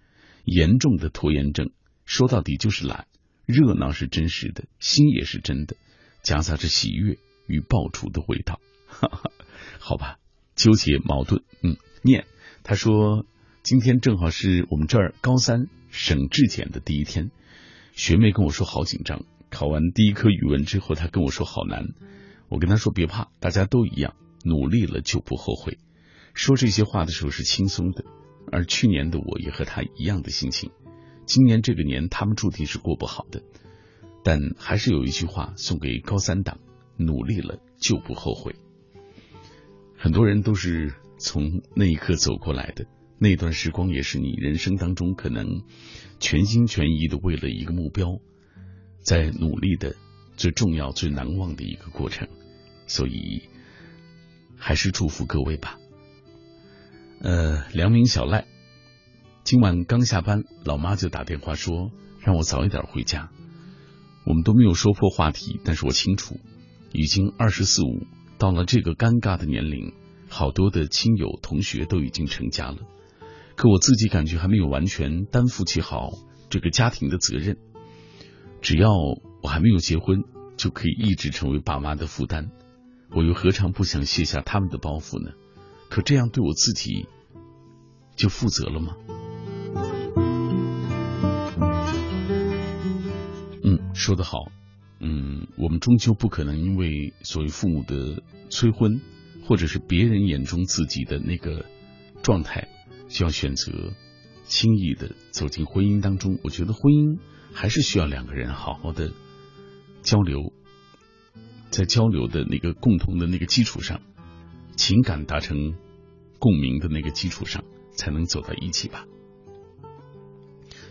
严重的拖延症，说到底就是懒。热闹是真实的，心也是真的，夹杂着喜悦与爆竹的味道。哈哈，好吧，纠结矛盾。嗯，念他说今天正好是我们这儿高三省质检的第一天，学妹跟我说好紧张。考完第一科语文之后，她跟我说好难。我跟她说别怕，大家都一样。努力了就不后悔。说这些话的时候是轻松的，而去年的我也和他一样的心情。今年这个年，他们注定是过不好的。但还是有一句话送给高三党：努力了就不后悔。很多人都是从那一刻走过来的，那段时光也是你人生当中可能全心全意的为了一个目标，在努力的最重要、最难忘的一个过程。所以。还是祝福各位吧。呃，良民小赖，今晚刚下班，老妈就打电话说让我早一点回家。我们都没有说破话题，但是我清楚，已经二十四五，到了这个尴尬的年龄，好多的亲友同学都已经成家了，可我自己感觉还没有完全担负起好这个家庭的责任。只要我还没有结婚，就可以一直成为爸妈的负担。我又何尝不想卸下他们的包袱呢？可这样对我自己就负责了吗？说得好。嗯，我们终究不可能因为所谓父母的催婚，或者是别人眼中自己的那个状态，就要选择轻易的走进婚姻当中。我觉得婚姻还是需要两个人好好的交流。在交流的那个共同的那个基础上，情感达成共鸣的那个基础上，才能走到一起吧。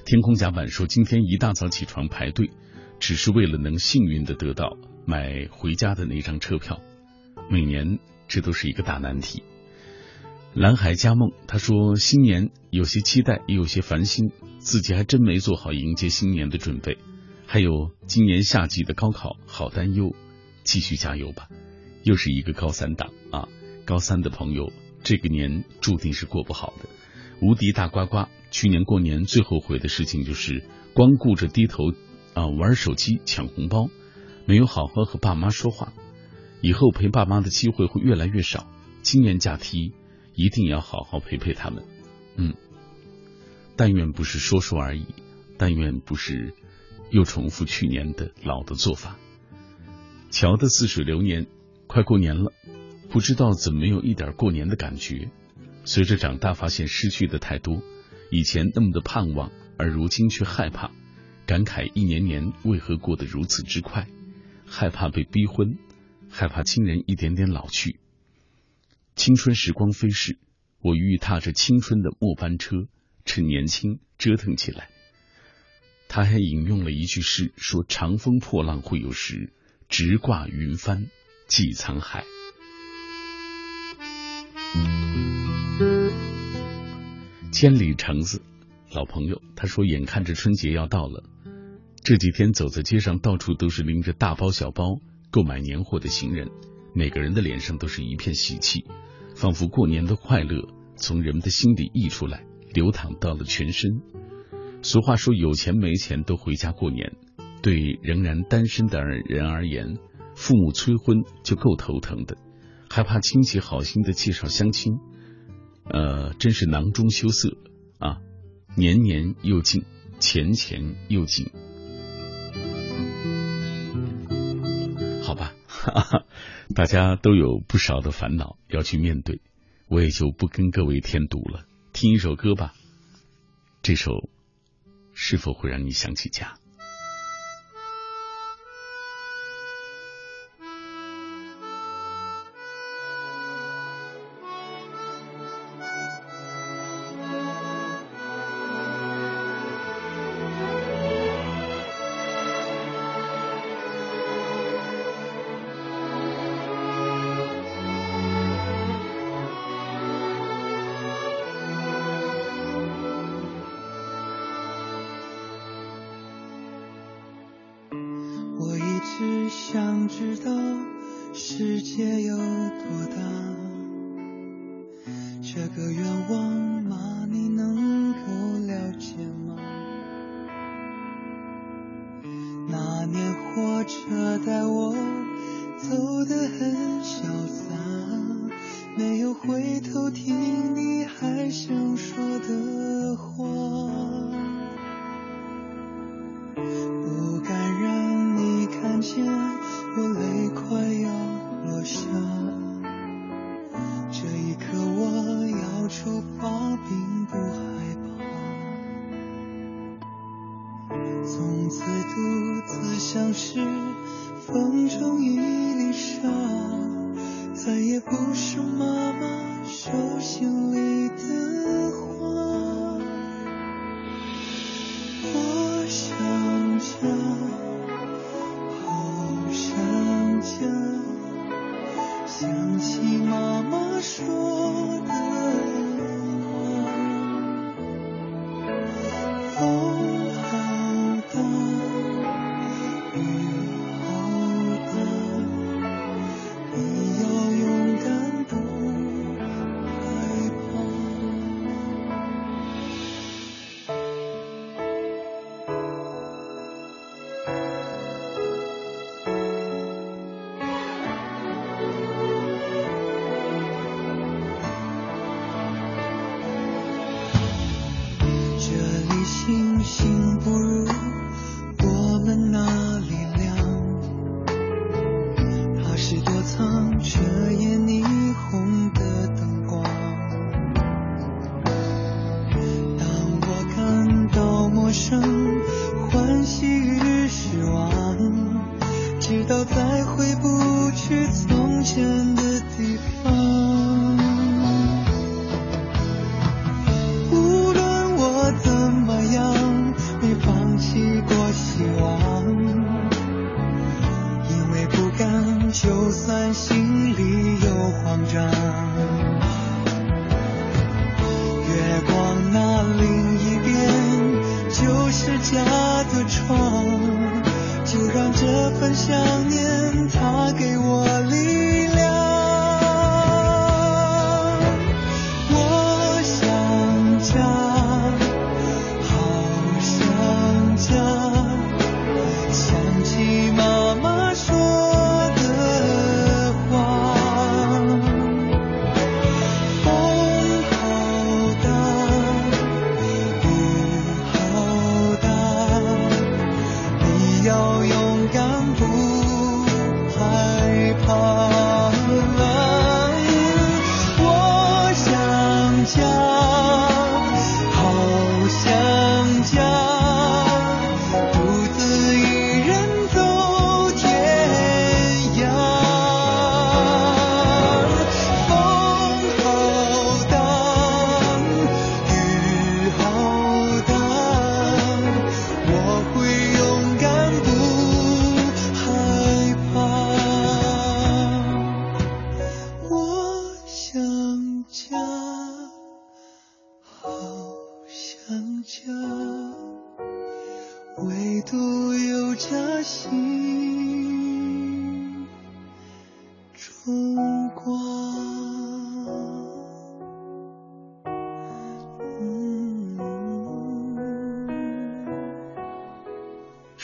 天空甲板说，今天一大早起床排队，只是为了能幸运的得到买回家的那张车票。每年这都是一个大难题。蓝海佳梦他说，新年有些期待，也有些烦心，自己还真没做好迎接新年的准备。还有今年夏季的高考，好担忧。继续加油吧！又是一个高三党啊，高三的朋友，这个年注定是过不好的。无敌大呱呱，去年过年最后悔的事情就是光顾着低头啊玩手机抢红包，没有好好和爸妈说话。以后陪爸妈的机会会越来越少，今年假期一定要好好陪陪他们。嗯，但愿不是说说而已，但愿不是又重复去年的老的做法。桥的似水流年，快过年了，不知道怎么没有一点过年的感觉。随着长大，发现失去的太多，以前那么的盼望，而如今却害怕，感慨一年年为何过得如此之快。害怕被逼婚，害怕亲人一点点老去。青春时光飞逝，我欲踏着青春的末班车，趁年轻折腾起来。他还引用了一句诗，说：“长风破浪会有时，直挂云帆济沧海。”千里橙子，老朋友，他说：“眼看着春节要到了，这几天走在街上，到处都是拎着大包小包购买年货的行人，每个人的脸上都是一片喜气，仿佛过年的快乐从人们的心里溢出来，流淌到了全身。”俗话说：“有钱没钱都回家过年。”对仍然单身的人而言，父母催婚就够头疼的，还怕亲戚好心的介绍相亲，呃，真是囊中羞涩啊！年年又近，钱钱又紧。哈哈，大家都有不少的烦恼要去面对，我也就不跟各位添堵了。听一首歌吧，这首。是否会让你想起家？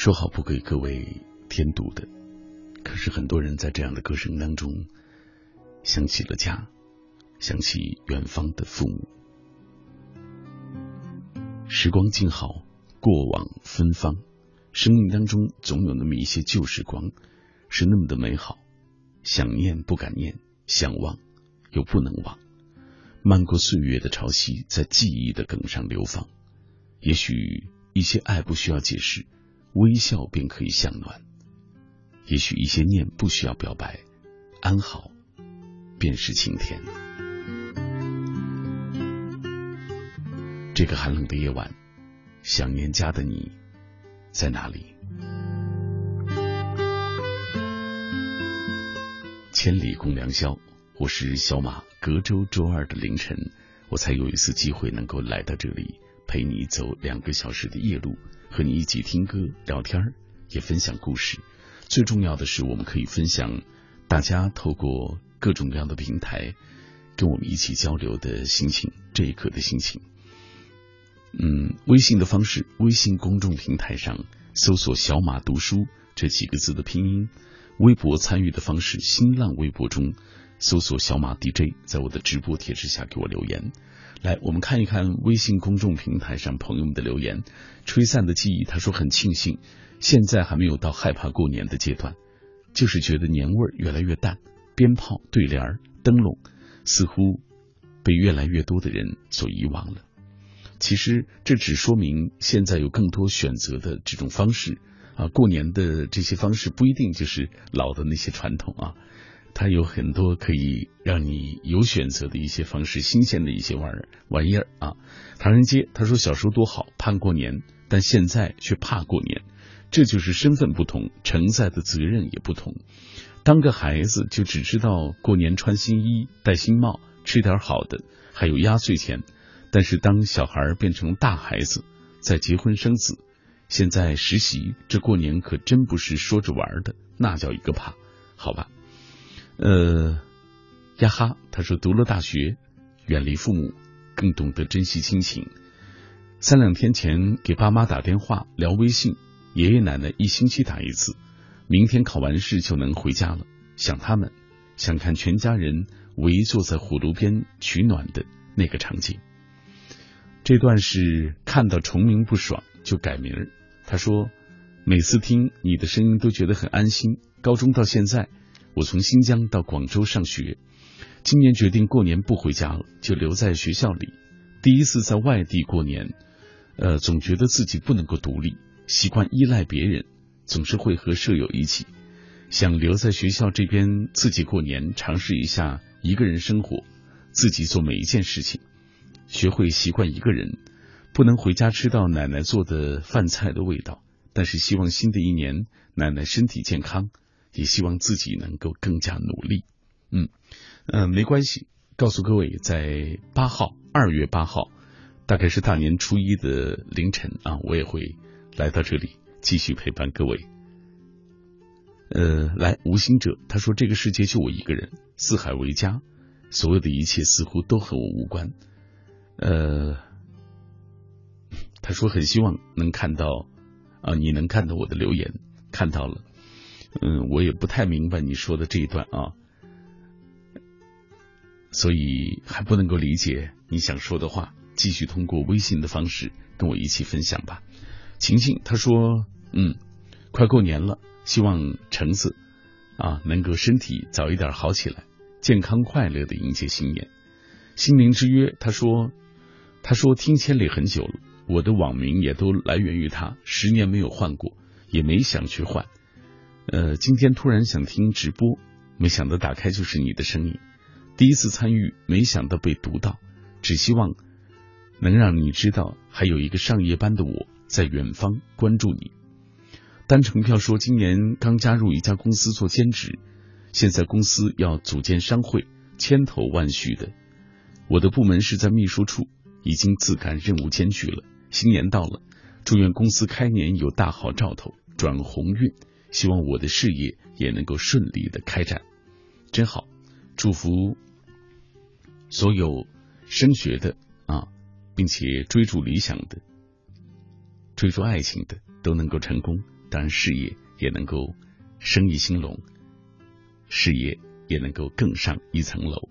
说好不给各位添堵的，可是很多人在这样的歌声当中，想起了家，想起远方的父母。时光静好，过往芬芳，生命当中总有那么一些旧时光，是那么的美好。想念不敢念，想忘又不能忘。漫过岁月的潮汐，在记忆的梗上流放。也许一些爱不需要解释。微笑便可以向暖，也许一些念不需要表白，安好便是晴天。这个寒冷的夜晚，想念家的你在哪里？千里共良宵，我是小马。隔周周二的凌晨，我才有一次机会能够来到这里，陪你走两个小时的夜路。和你一起听歌、聊天，也分享故事。最重要的是，我们可以分享大家透过各种各样的平台跟我们一起交流的心情，这一刻的心情。嗯，微信的方式，微信公众平台上搜索“小马读书”这几个字的拼音；微博参与的方式，新浪微博中搜索“小马 DJ”，在我的直播帖之下给我留言。来，我们看一看微信公众平台上朋友们的留言。吹散的记忆，他说很庆幸，现在还没有到害怕过年的阶段，就是觉得年味儿越来越淡，鞭炮、对联、灯笼似乎被越来越多的人所遗忘了。其实这只说明现在有更多选择的这种方式啊，过年的这些方式不一定就是老的那些传统啊。它有很多可以让你有选择的一些方式，新鲜的一些玩儿玩意儿啊。唐人街他说小时候多好，盼过年，但现在却怕过年，这就是身份不同，承载的责任也不同。当个孩子就只知道过年穿新衣、戴新帽、吃点好的，还有压岁钱。但是当小孩变成大孩子，在结婚生子，现在实习，这过年可真不是说着玩的，那叫一个怕，好吧。呃，呀哈，他说读了大学，远离父母，更懂得珍惜亲情。三两天前给爸妈打电话聊微信，爷爷奶奶一星期打一次，明天考完试就能回家了。想他们，想看全家人围坐在火炉边取暖的那个场景。这段是看到重名不爽就改名儿。他说每次听你的声音都觉得很安心。高中到现在。我从新疆到广州上学，今年决定过年不回家了，就留在学校里。第一次在外地过年，呃，总觉得自己不能够独立，习惯依赖别人，总是会和舍友一起。想留在学校这边自己过年，尝试一下一个人生活，自己做每一件事情，学会习惯一个人。不能回家吃到奶奶做的饭菜的味道，但是希望新的一年奶奶身体健康。也希望自己能够更加努力，嗯嗯，没关系。告诉各位，在八号，二月八号，大概是大年初一的凌晨啊，我也会来到这里继续陪伴各位。呃，来，无心者他说：“这个世界就我一个人，四海为家，所有的一切似乎都和我无关。”呃，他说很希望能看到啊，你能看到我的留言，看到了。嗯，我也不太明白你说的这一段啊，所以还不能够理解你想说的话。继续通过微信的方式跟我一起分享吧。晴晴他说，嗯，快过年了，希望橙子啊能够身体早一点好起来，健康快乐的迎接新年。心灵之约他说，他说听千里很久了，我的网名也都来源于他，十年没有换过，也没想去换。呃，今天突然想听直播，没想到打开就是你的声音。第一次参与，没想到被读到，只希望能让你知道，还有一个上夜班的我在远方关注你。单程票说，今年刚加入一家公司做兼职，现在公司要组建商会，千头万绪的。我的部门是在秘书处，已经自感任务艰巨了。新年到了，祝愿公司开年有大好兆头。转鸿运，希望我的事业也能够顺利的开展，真好，祝福所有升学的啊，并且追逐理想的、追逐爱情的都能够成功，当然事业也能够生意兴隆，事业也能够更上一层楼。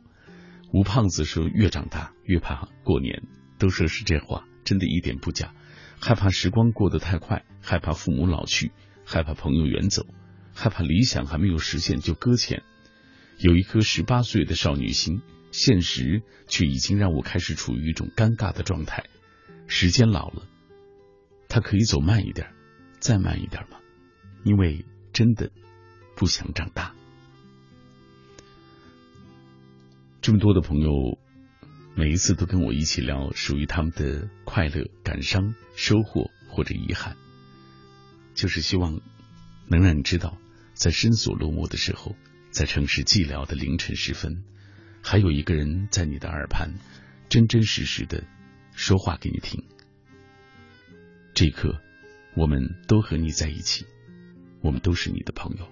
吴胖子说：“越长大越怕过年，都说是这话，真的一点不假。害怕时光过得太快，害怕父母老去，害怕朋友远走，害怕理想还没有实现就搁浅。有一颗十八岁的少女心，现实却已经让我开始处于一种尴尬的状态。时间老了，它可以走慢一点，再慢一点吗？因为真的不想长大。”这么多的朋友，每一次都跟我一起聊属于他们的快乐、感伤、收获或者遗憾，就是希望能让你知道，在深锁落幕的时候，在城市寂寥的凌晨时分，还有一个人在你的耳畔真真实实的说话给你听。这一刻，我们都和你在一起，我们都是你的朋友。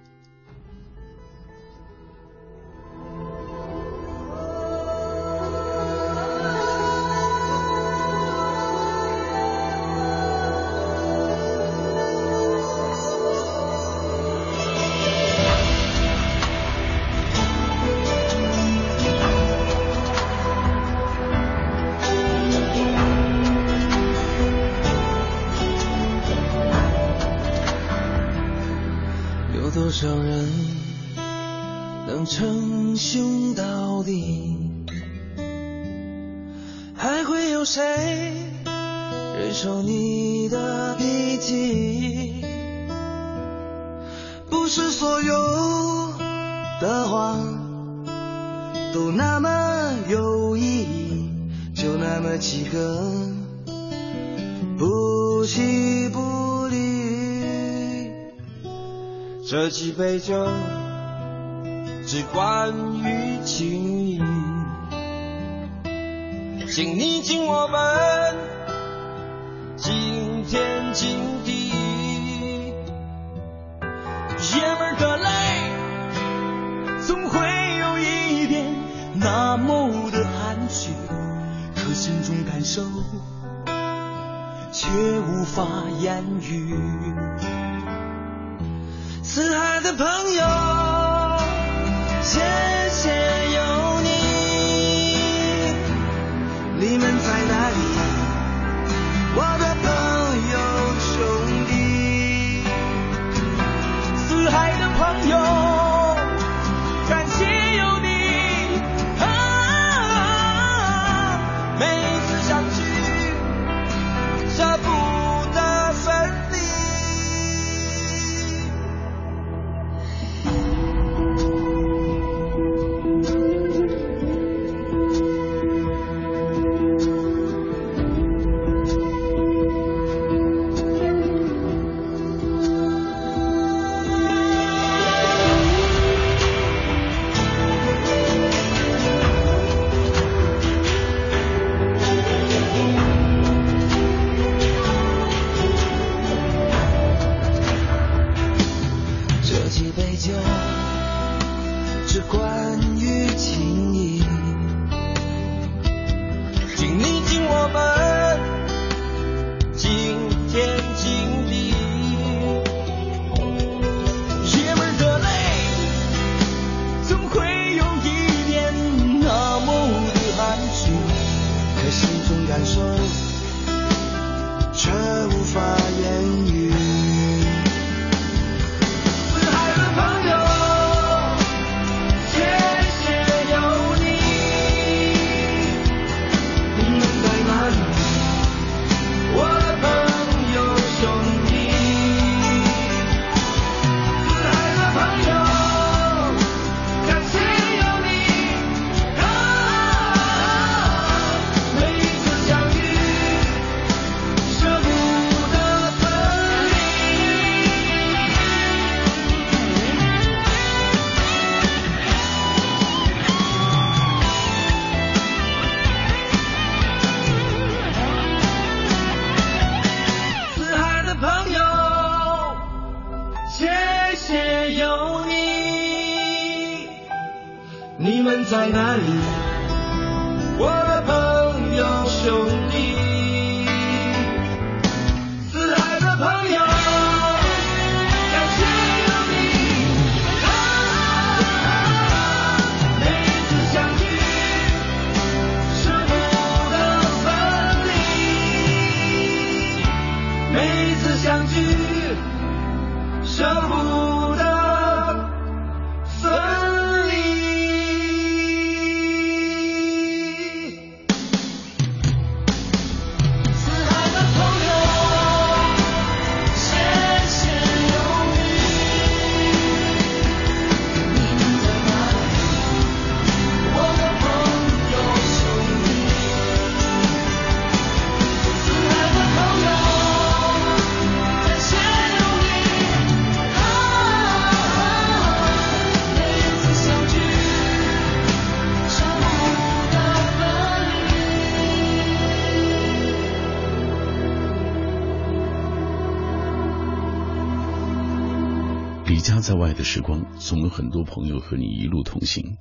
在外的时光，总有很多朋友和你一路同行。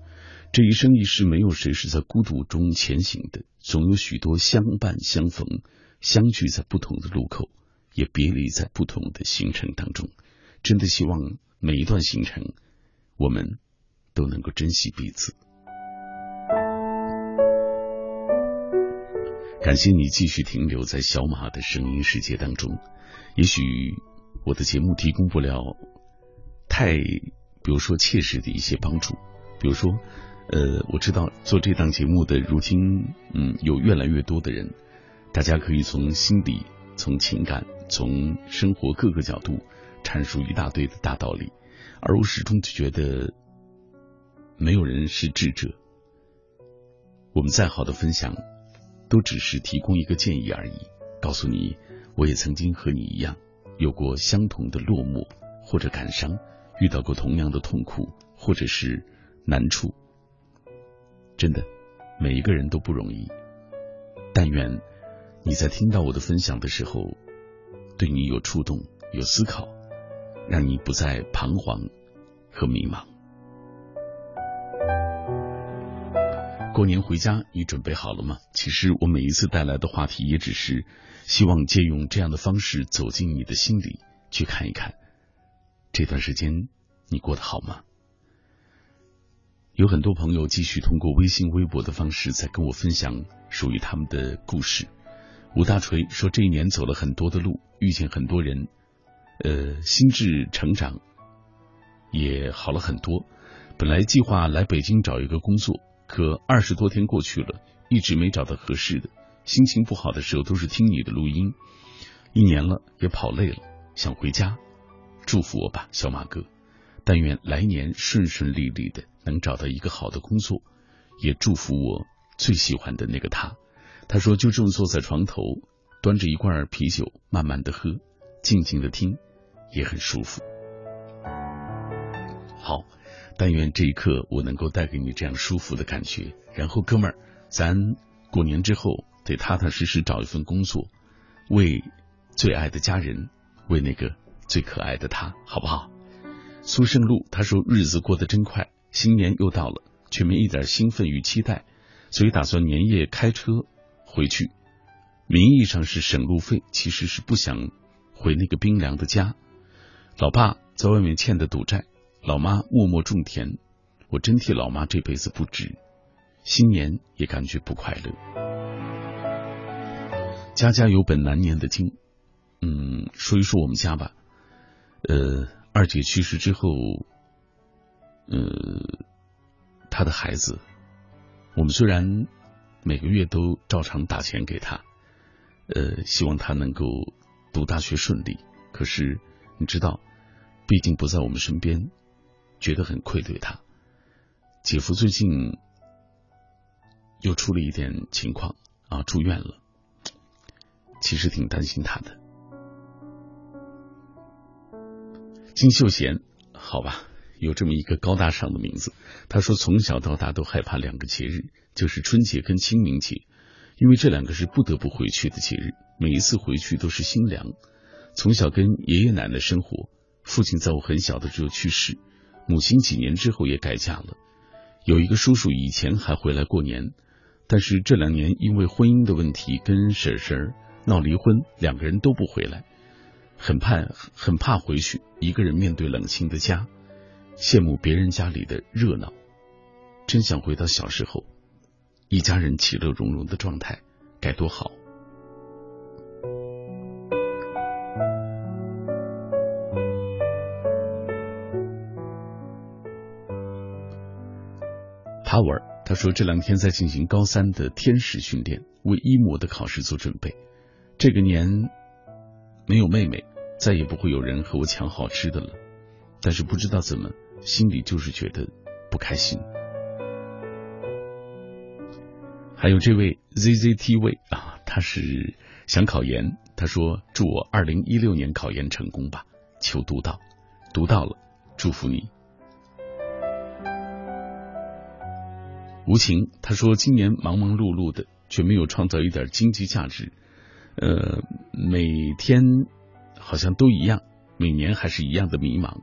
这一生一世，没有谁是在孤独中前行的，总有许多相伴相逢，相聚在不同的路口，也别离在不同的行程当中。真的希望每一段行程，我们都能够珍惜彼此。感谢你继续停留在小马的声音世界当中。也许我的节目提供不了太，比如说切实的一些帮助，比如说，呃，我知道做这档节目的如今，嗯，有越来越多的人，大家可以从心理、从情感、从生活各个角度阐述一大堆的大道理，而我始终就觉得，没有人是智者，我们再好的分享，都只是提供一个建议而已，告诉你，我也曾经和你一样，有过相同的落寞或者感伤，遇到过同样的痛苦或者是难处。真的，每一个人都不容易。但愿你在听到我的分享的时候，对你有触动、有思考，让你不再彷徨和迷茫。过年回家，你准备好了吗？其实我每一次带来的话题，也只是希望借用这样的方式走进你的心里，去看一看这段时间你过得好吗？有很多朋友继续通过微信、微博的方式在跟我分享属于他们的故事。吴大锤说，这一年走了很多的路，遇见很多人，呃，心智成长也好了很多。本来计划来北京找一个工作，可二十多天过去了，一直没找到合适的。心情不好的时候都是听你的录音，一年了也跑累了，想回家。祝福我吧，小马哥。但愿来年顺顺利利的能找到一个好的工作，也祝福我最喜欢的那个他。他说就这么坐在床头，端着一罐啤酒，慢慢的喝，静静的听，也很舒服。好，但愿这一刻我能够带给你这样舒服的感觉。然后，哥们儿，咱过年之后得踏踏实实找一份工作，为最爱的家人，为那个最可爱的他，好不好？苏胜路他说日子过得真快，新年又到了，却没一点兴奋与期待，所以打算年夜开车回去。名义上是省路费，其实是不想回那个冰凉的家。老爸在外面欠的赌债，老妈默默种田，我真替老妈这辈子不值。新年也感觉不快乐。家家有本难念的经，嗯，说一说我们家吧。呃，二姐去世之后，呃，她的孩子，我们虽然每个月都照常打钱给她，呃，希望她能够读大学顺利。可是你知道，毕竟不在我们身边，觉得很愧对她。姐夫最近又出了一点情况啊，住院了。其实挺担心他的。金秀贤，好吧，有这么一个高大上的名字。他说从小到大都害怕两个节日，就是春节跟清明节，因为这两个是不得不回去的节日，每一次回去都是心凉。从小跟爷爷奶奶生活，父亲在我很小的时候去世，母亲几年之后也改嫁了。有一个叔叔以前还回来过年，但是这两年因为婚姻的问题跟婶婶闹离婚，两个人都不回来，很怕很怕回去一个人面对冷清的家，羡慕别人家里的热闹，真想回到小时候，一家人其乐融融的状态，该多好。他玩他说这两天在进行高三的天使训练，为一模的考试做准备。这个年没有妹妹，再也不会有人和我抢好吃的了。但是不知道怎么，心里就是觉得不开心。还有这位 ZZTV 啊，他是想考研，他说祝我二零一六年考研成功吧，求读到，读到了，祝福你。无情，他说今年忙忙碌碌的，却没有创造一点经济价值。呃，每天好像都一样，每年还是一样的迷茫。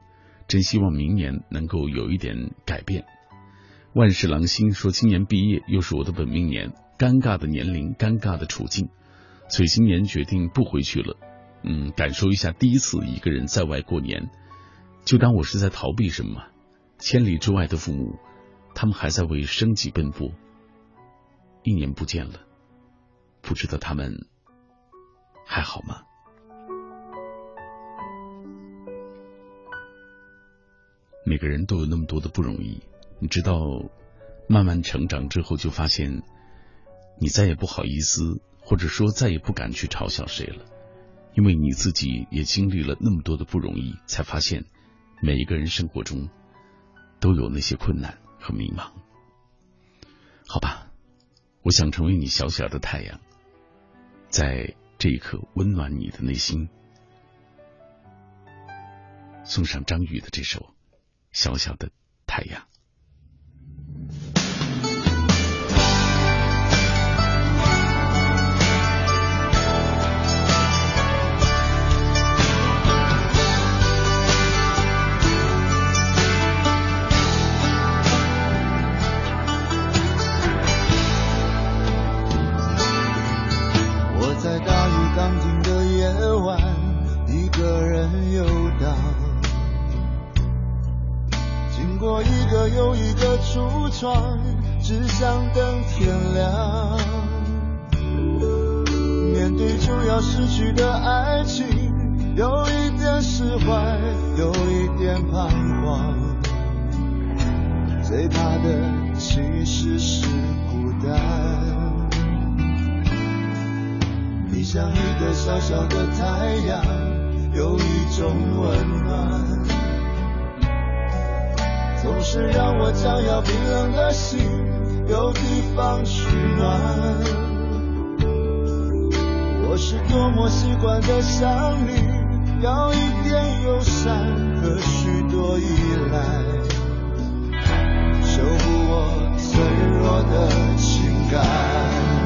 真希望明年能够有一点改变。万事郎星说今年毕业又是我的本命年，尴尬的年龄，尴尬的处境，所以今年决定不回去了。嗯，感受一下第一次一个人在外过年，就当我是在逃避什么。千里之外的父母。他们还在为生计奔波，一年不见了，不知道他们还好吗？每个人都有那么多的不容易，你知道，慢慢成长之后，就发现你再也不好意思，或者说再也不敢去嘲笑谁了，因为你自己也经历了那么多的不容易，才发现每一个人生活中都有那些困难。和迷茫，好吧，我想成为你小小的太阳，在这一刻温暖你的内心。送上张宇的这首《小小的太阳》。我一个又一个橱窗，只想等天亮。面对就要失去的爱情，有一点释怀，有一点彷徨。最怕的其实是孤单。你像一个小小的太阳，有一种温暖。总是让我将要冰冷的心有地方取暖。我是多么习惯的想你，要一点友善和许多依赖，守护我脆弱的情感。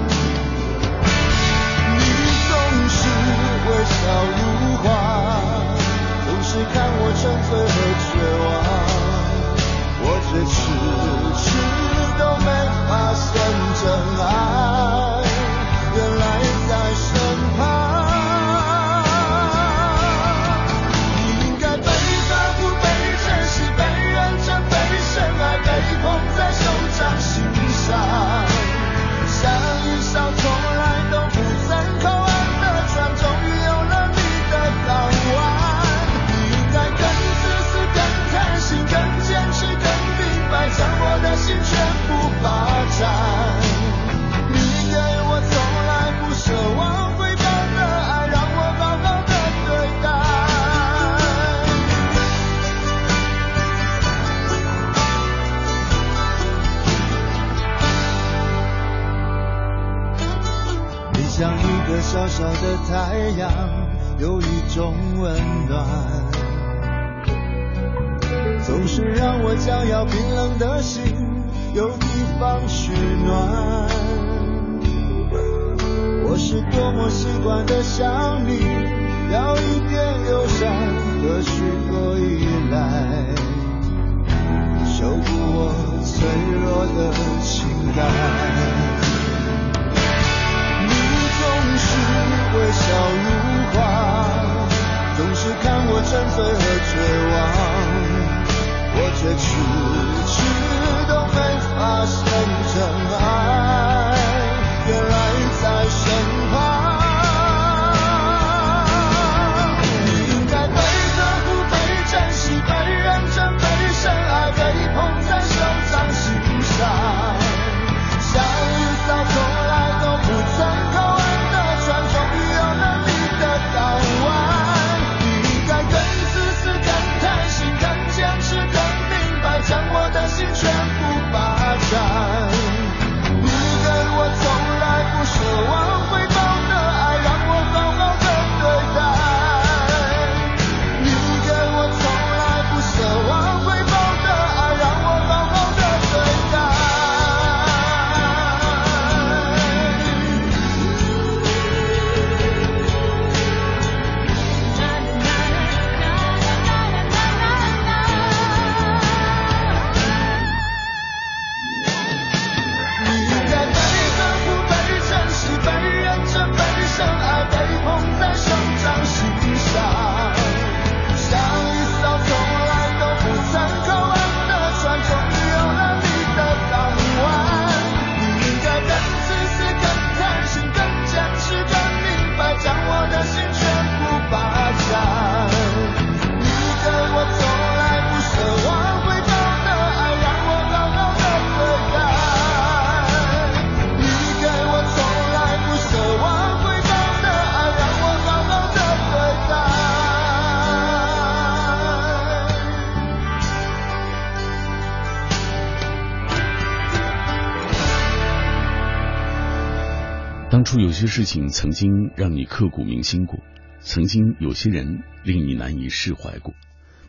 当初有些事情曾经让你刻骨铭心过，曾经有些人令你难以释怀过，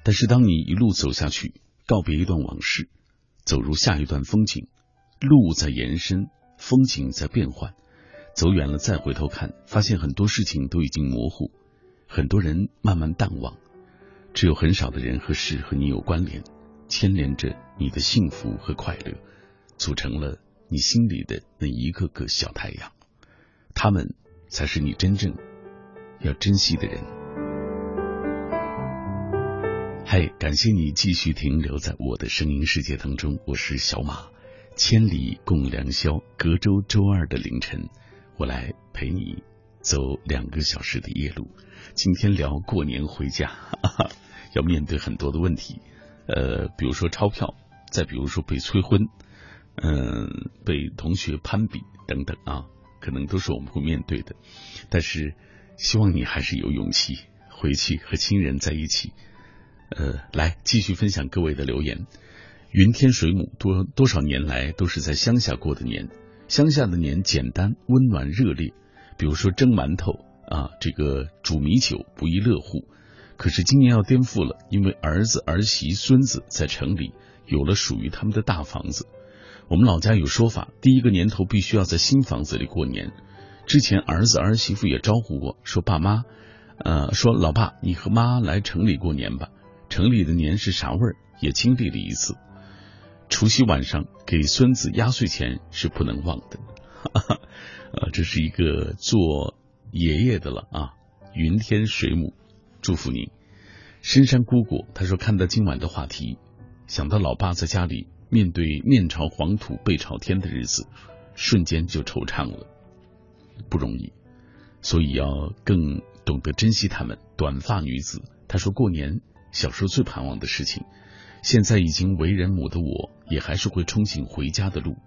但是当你一路走下去，告别一段往事，走入下一段风景，路在延伸，风景在变换，走远了再回头看，发现很多事情都已经模糊，很多人慢慢淡忘，只有很少的人和事和你有关联，牵连着你的幸福和快乐，组成了你心里的那一个个小太阳。他们才是你真正要珍惜的人。嗨，感谢你继续停留在我的声音世界当中，我是小马，千里共良宵，隔周周二的凌晨，我来陪你走两个小时的夜路。今天聊过年回家，哈哈，要面对很多的问题，呃，比如说钞票，再比如说被催婚，嗯、被同学攀比等等啊。可能都是我们会面对的，但是希望你还是有勇气回去和亲人在一起。呃，来继续分享各位的留言。云天水母多多少年来都是在乡下过的年，乡下的年简单、温暖、热烈。比如说蒸馒头啊，这个煮米酒不亦乐乎。可是今年要颠覆了，因为儿子、儿媳、孙子在城里有了属于他们的大房子。我们老家有说法，第一个年头必须要在新房子里过年。之前儿子儿媳妇也招呼过，说爸妈，呃，说老爸，你和妈来城里过年吧。城里的年是啥味儿，也经历了一次。除夕晚上给孙子压岁钱是不能忘的。哈哈，呃，这是一个做爷爷的了啊。云天水母，祝福你。深山姑姑他说看到今晚的话题，想到老爸在家里。面对面朝黄土背朝天的日子，瞬间就惆怅了，不容易，所以要更懂得珍惜他们。短发女子她说：“过年小时候最盼望的事情，现在已经为人母的我，也还是会憧憬回家的路。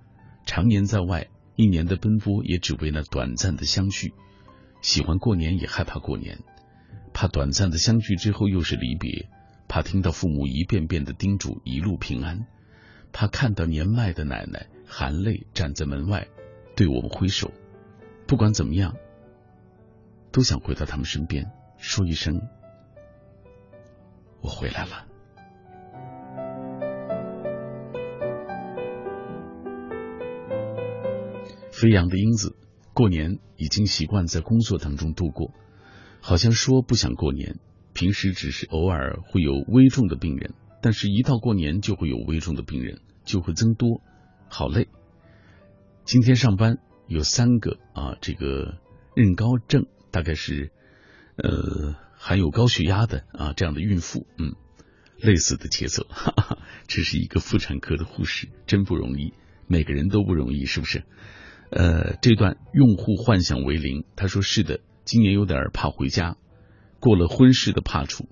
常年在外，一年的奔波也只为那短暂的相聚。喜欢过年，也害怕过年，怕短暂的相聚之后又是离别，怕听到父母一遍遍的叮嘱一路平安。”他看到年迈的奶奶含泪站在门外，对我们挥手。不管怎么样，都想回到他们身边，说一声：“我回来了。”飞扬的英子，过年已经习惯在工作当中度过，好像说不想过年，平时只是偶尔会有危重的病人。但是，一到过年就会有危重的病人，就会增多，好累。今天上班有三个啊，这个妊高症，大概是呃含有高血压的啊这样的孕妇，嗯，类似的节奏，哈哈，这是一个妇产科的护士，真不容易，每个人都不容易，是不是？呃，这段用户幻想为零，他说是的，今年有点怕回家，过了婚事的怕处，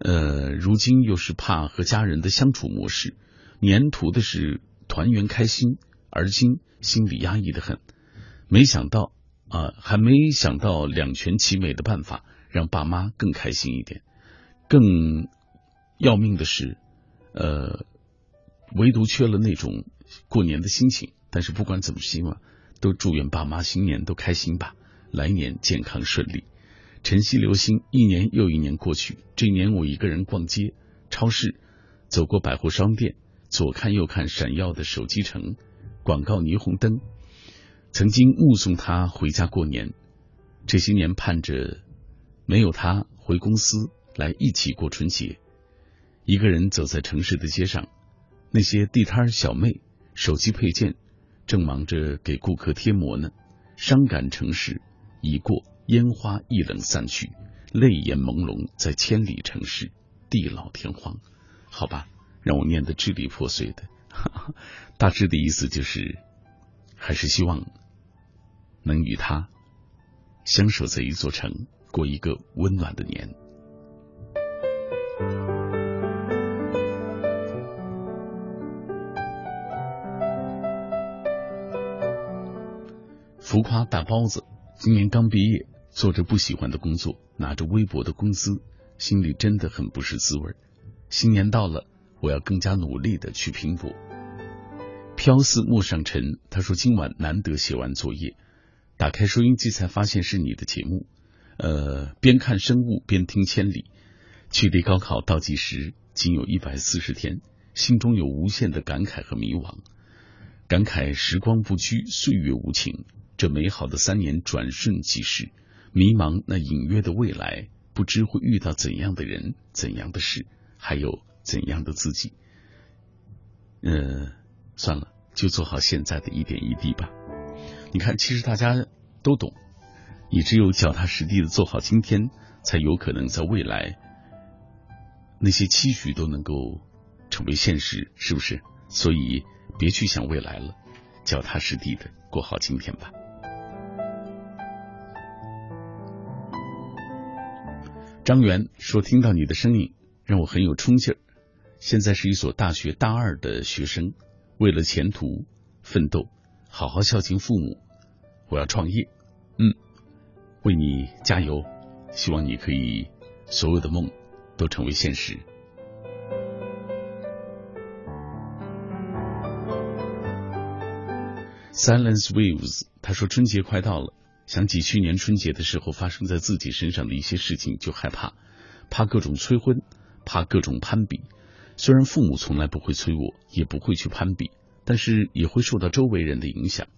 呃，如今又是怕和家人的相处模式，年图的是团圆开心，而今心里压抑的很，没想到啊，还没想到两全其美的办法，让爸妈更开心一点，更要命的是，呃，唯独缺了那种过年的心情。但是不管怎么希望。都祝愿爸妈新年都开心吧，来年健康顺利。晨曦流星，一年又一年过去，这一年我一个人逛街、超市，走过百货商店，左看右看闪耀的手机城、广告霓虹灯。曾经目送他回家过年，这些年盼着没有他回公司来一起过春节。一个人走在城市的街上，那些地摊小妹，手机配件。正忙着给顾客贴膜呢，伤感城市已过，烟花一冷散去，泪眼朦胧，在千里城市，地老天荒。好吧，让我念得支离破碎的，大致的意思就是，还是希望能与他相守在一座城，过一个温暖的年。浮夸大包子，今年刚毕业，做着不喜欢的工作，拿着微薄的工资，心里真的很不是滋味。新年到了，我要更加努力的去拼搏。飘似陌上尘，他说今晚难得写完作业，打开收音机才发现是你的节目。呃，边看生物边听千里，距离高考倒计时仅有一百四十天，心中有无限的感慨和迷惘，感慨时光不居，岁月无情。这美好的三年转瞬即逝，迷茫那隐约的未来，不知会遇到怎样的人、怎样的事，还有怎样的自己。呃，算了，就做好现在的一点一滴吧。你看，其实大家都懂，你只有脚踏实地的做好今天，才有可能在未来那些期许都能够成为现实，是不是？所以别去想未来了，脚踏实地的过好今天吧。张元说：“听到你的声音，让我很有冲劲儿。现在是一所大学大二的学生，为了前途奋斗，好好孝敬父母。我要创业，嗯，为你加油。希望你可以所有的梦都成为现实。” Silence Waves，他说：“春节快到了。”想起去年春节的时候发生在自己身上的一些事情，就害怕，怕各种催婚，怕各种攀比。虽然父母从来不会催我，也不会去攀比，但是也会受到周围人的影响。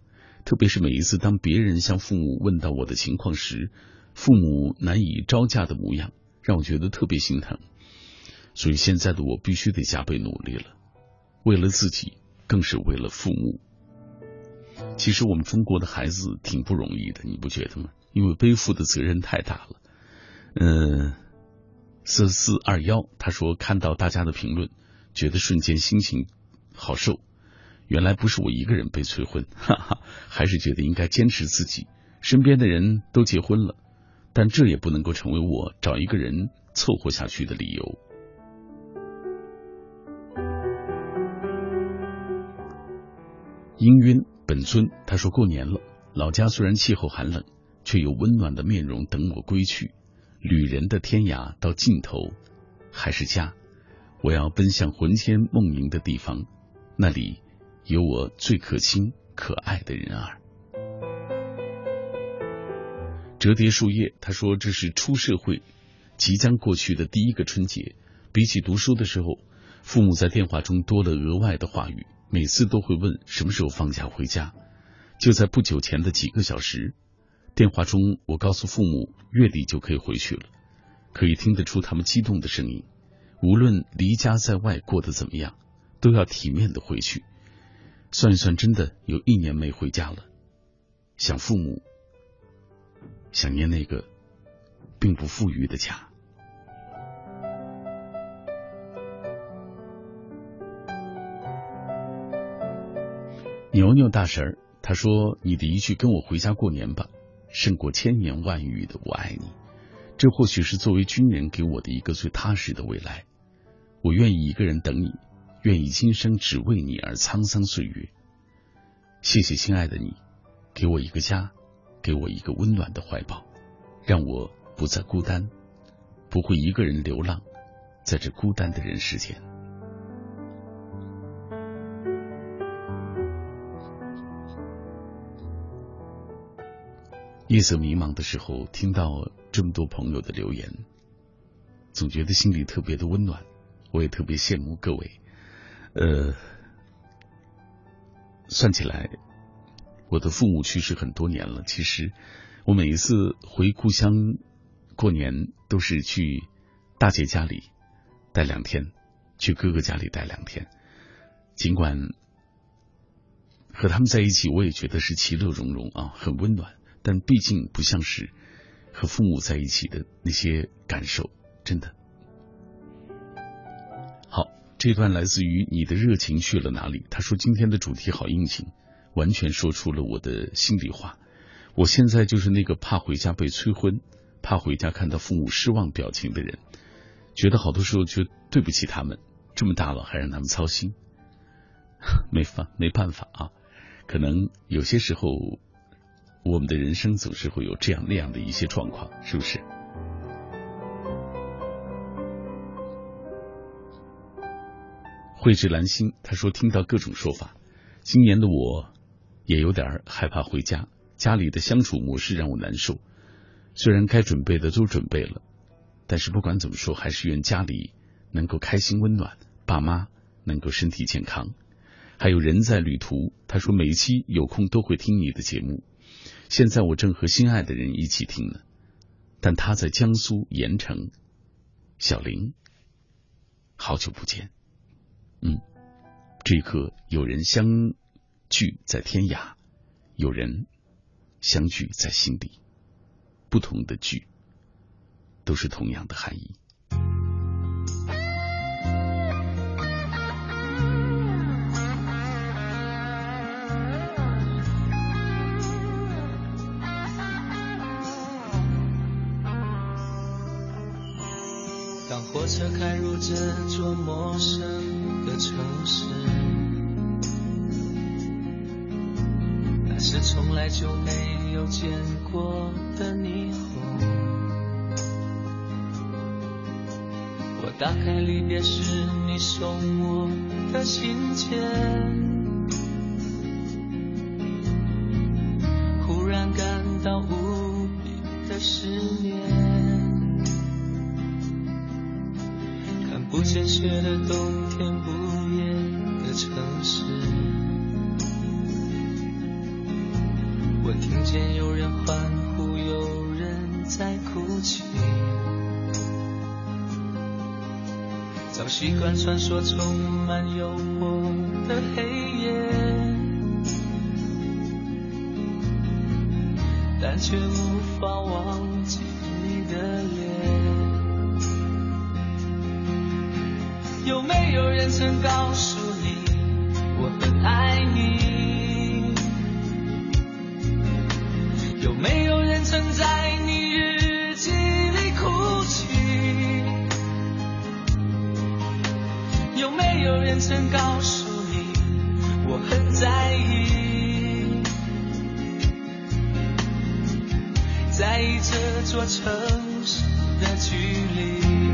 特别是每一次当别人向父母问到我的情况时，父母难以招架的模样，让我觉得特别心疼。所以现在的我必须得加倍努力了，为了自己，更是为了父母。其实我们中国的孩子挺不容易的，你不觉得吗？因为背负的责任太大了。嗯，四四二幺他说看到大家的评论，觉得瞬间心情好受。原来不是我一个人被催婚，哈哈，还是觉得应该坚持自己。身边的人都结婚了，但这也不能够成为我找一个人凑合下去的理由。氤氲。本尊他说过年了，老家虽然气候寒冷，却有温暖的面容等我归去。旅人的天涯到尽头还是家，我要奔向魂牵梦萦的地方，那里有我最可亲可爱的人儿。折叠树叶他说这是出社会即将过去的第一个春节，比起读书的时候，父母在电话中多了额外的话语。每次都会问什么时候放假回家。就在不久前的几个小时，电话中我告诉父母月底就可以回去了，可以听得出他们激动的声音。无论离家在外过得怎么样，都要体面的回去。算一算，真的有一年没回家了，想父母，想念那个并不富裕的家。牛牛大婶儿，他说：“你的一句‘跟我回家过年吧’，胜过千言万语的‘我爱你’。这或许是作为军人给我的一个最踏实的未来。我愿意一个人等你，愿意今生只为你而沧桑岁月。谢谢亲爱的你，给我一个家，给我一个温暖的怀抱，让我不再孤单，不会一个人流浪在这孤单的人世间。”夜色迷茫的时候，听到这么多朋友的留言，总觉得心里特别的温暖。我也特别羡慕各位。呃，算起来，我的父母去世很多年了。其实，我每一次回故乡过年，都是去大姐家里待两天，去哥哥家里待两天。尽管和他们在一起，我也觉得是其乐融融啊，很温暖。但毕竟不像是和父母在一起的那些感受，真的。好，这段来自于你的热情去了哪里？他说今天的主题好应景，完全说出了我的心里话。我现在就是那个怕回家被催婚，怕回家看到父母失望表情的人，觉得好多时候就对不起他们，这么大了还让他们操心，没法没办法啊。可能有些时候。我们的人生总是会有这样那样的一些状况，是不是？慧智兰心他说听到各种说法，今年的我也有点害怕回家，家里的相处模式让我难受。虽然该准备的都准备了，但是不管怎么说，还是愿家里能够开心温暖，爸妈能够身体健康。还有人在旅途，他说每一期有空都会听你的节目。现在我正和心爱的人一起听呢，但他在江苏盐城。小林，好久不见。嗯，这一刻有人相聚在天涯，有人相聚在心底，不同的聚，都是同样的含义。火车开入这座陌生的城市，那是从来就没有见过的霓虹。我打开离别时你送我的信件，不见雪的冬天，不夜的城市。我听见有人欢呼，有人在哭泣。早习惯穿梭充满诱惑的黑夜，但却无法忘记你的脸。有没有人曾告诉你我很爱你？有没有人曾在你日记里哭泣？有没有人曾告诉你我很在意？在意这座城市的距离。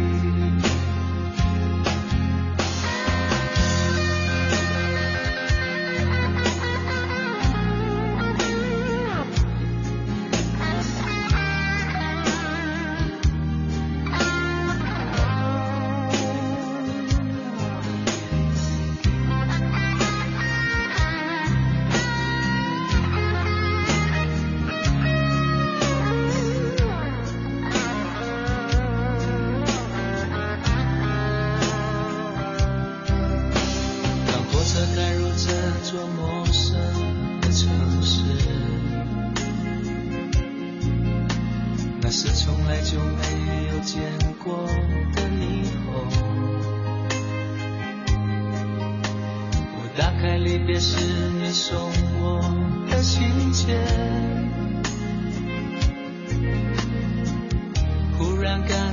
忽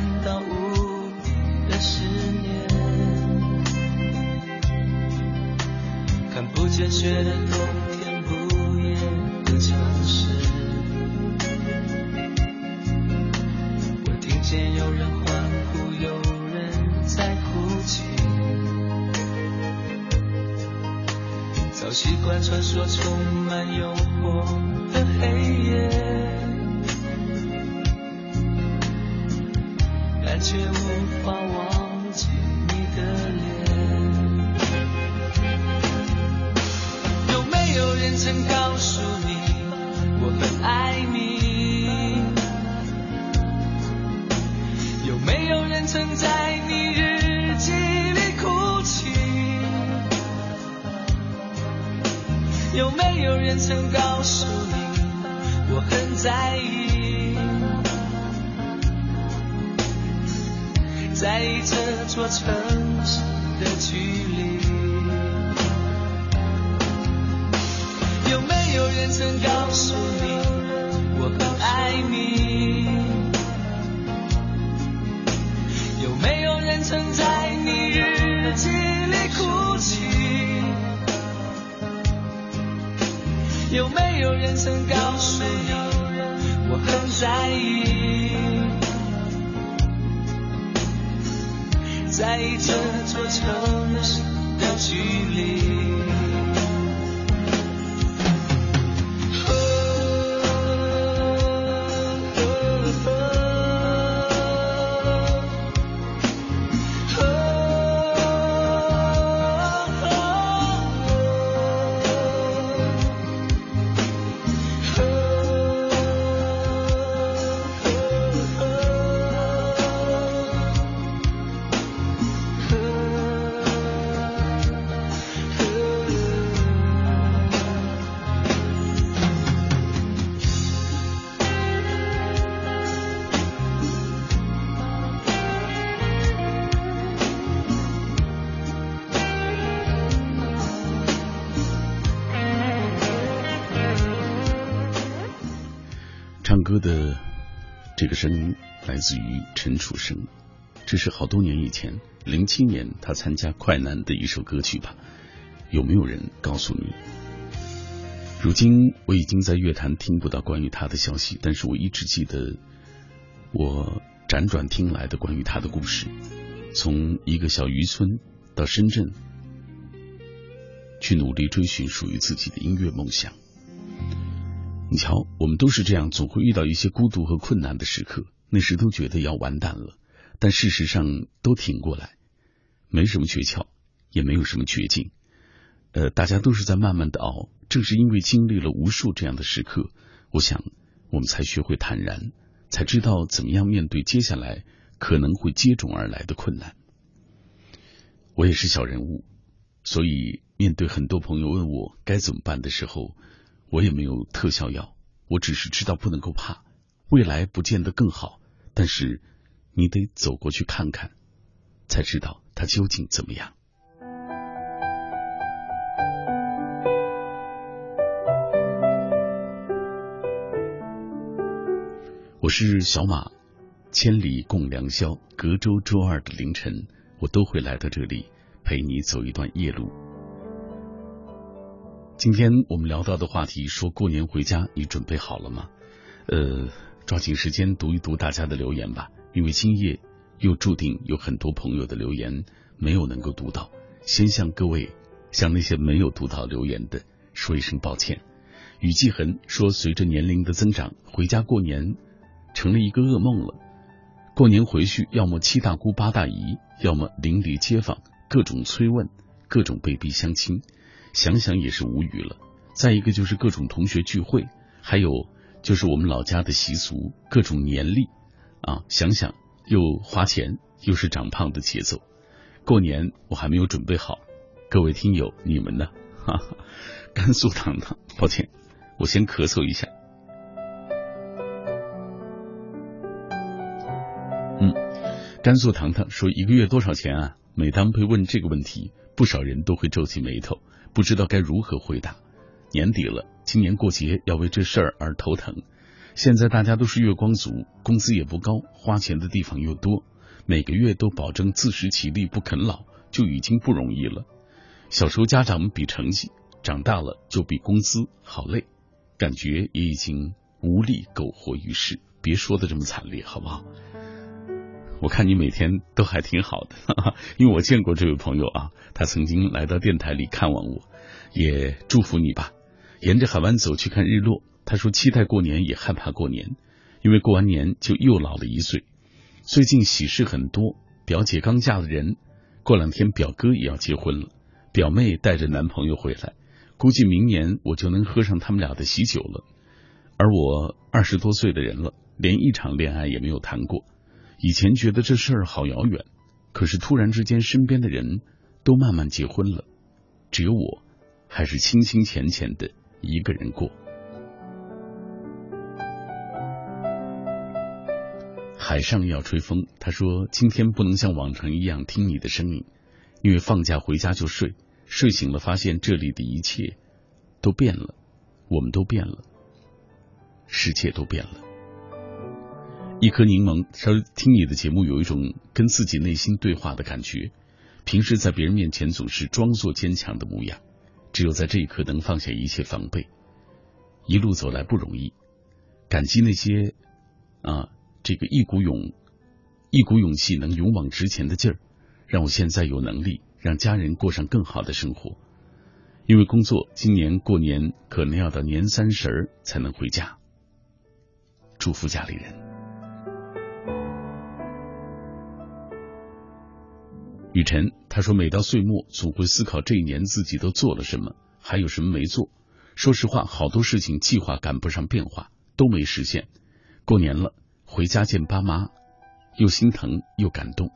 这个声音来自于陈楚生，这是好多年以前，零七年他参加快男的一首歌曲吧？有没有人告诉你？如今我已经在乐坛听不到关于他的消息，但是我一直记得我辗转听来的关于他的故事，从一个小渔村到深圳，去努力追寻属于自己的音乐梦想。你瞧，我们都是这样，总会遇到一些孤独和困难的时刻，那时都觉得要完蛋了，但事实上都挺过来，没什么诀窍，也没有什么绝境，呃，大家都是在慢慢的熬。正是因为经历了无数这样的时刻，我想我们才学会坦然，才知道怎么样面对接下来可能会接踵而来的困难。我也是小人物，所以面对很多朋友问我该怎么办的时候。我也没有特效药，我只是知道不能够怕，未来不见得更好，但是你得走过去看看，才知道它究竟怎么样。我是小马，千里共良宵，隔周周二的凌晨，我都会来到这里陪你走一段夜路。今天我们聊到的话题，说过年回家，你准备好了吗？呃，抓紧时间读一读大家的留言吧，因为今夜又注定有很多朋友的留言没有能够读到，先向各位，向那些没有读到留言的说一声抱歉。雨季痕说，随着年龄的增长，回家过年成了一个噩梦了。过年回去，要么七大姑八大姨，要么邻里街坊各种催问，各种被逼相亲。想想也是无语了。再一个就是各种同学聚会，还有就是我们老家的习俗，各种年历啊，想想又花钱，又是长胖的节奏。过年我还没有准备好，各位听友你们呢？哈哈，甘肃糖糖，抱歉，我先咳嗽一下。嗯甘肃糖糖说：“一个月多少钱啊？”每当被问这个问题，不少人都会皱起眉头，不知道该如何回答。年底了，今年过节要为这事儿而头疼。现在大家都是月光族，工资也不高，花钱的地方又多，每个月都保证自食其力不啃老，就已经不容易了。小时候家长们比成绩，长大了就比工资，好累，感觉也已经无力苟活于世。别说的这么惨烈，好不好？我看你每天都还挺好的，哈哈，因为我见过这位朋友啊，他曾经来到电台里看望我，也祝福你吧。沿着海湾走去看日落，他说期待过年也害怕过年，因为过完年就又老了一岁。最近喜事很多，表姐刚嫁了人，过两天表哥也要结婚了，表妹带着男朋友回来，估计明年我就能喝上他们俩的喜酒了。而我二十多岁的人了，连一场恋爱也没有谈过。以前觉得这事儿好遥远，可是突然之间，身边的人都慢慢结婚了，只有我还是清清浅浅的一个人过。海上要吹风，他说今天不能像往常一样听你的声音，因为放假回家就睡，睡醒了发现这里的一切都变了，我们都变了，世界都变了。一颗柠檬，稍微听你的节目有一种跟自己内心对话的感觉。平时在别人面前总是装作坚强的模样，只有在这一刻能放下一切防备。一路走来不容易，感激那些啊，这个一股勇一股勇气能勇往直前的劲儿，让我现在有能力让家人过上更好的生活。因为工作，今年过年可能要到年三十才能回家。祝福家里人。雨辰他说，每到岁末，总会思考这一年自己都做了什么，还有什么没做。说实话，好多事情计划赶不上变化，都没实现。过年了，回家见爸妈，又心疼又感动。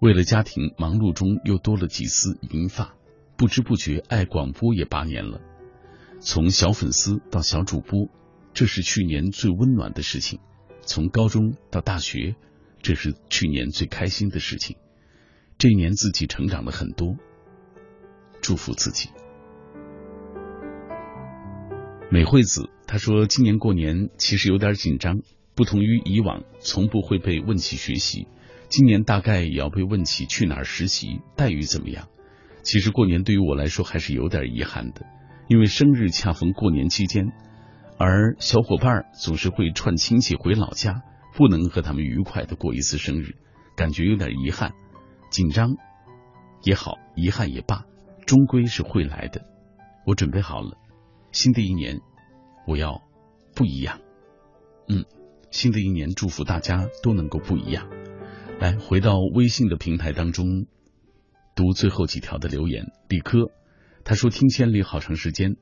为了家庭，忙碌中又多了几丝银发。不知不觉，爱广播也八年了，从小粉丝到小主播，这是去年最温暖的事情。从高中到大学，这是去年最开心的事情。这一年自己成长了很多，祝福自己。美惠子她说，今年过年其实有点紧张，不同于以往，从不会被问起学习，今年大概也要被问起去哪儿实习，待遇怎么样。其实过年对于我来说还是有点遗憾的，因为生日恰逢过年期间，而小伙伴总是会串亲戚回老家，不能和他们愉快的过一次生日，感觉有点遗憾。紧张也好，遗憾也罢，终归是会来的。我准备好了，新的一年我要不一样。嗯，新的一年祝福大家都能够不一样。来，回到微信的平台当中，读最后几条的留言。李科他说听千里好长时间，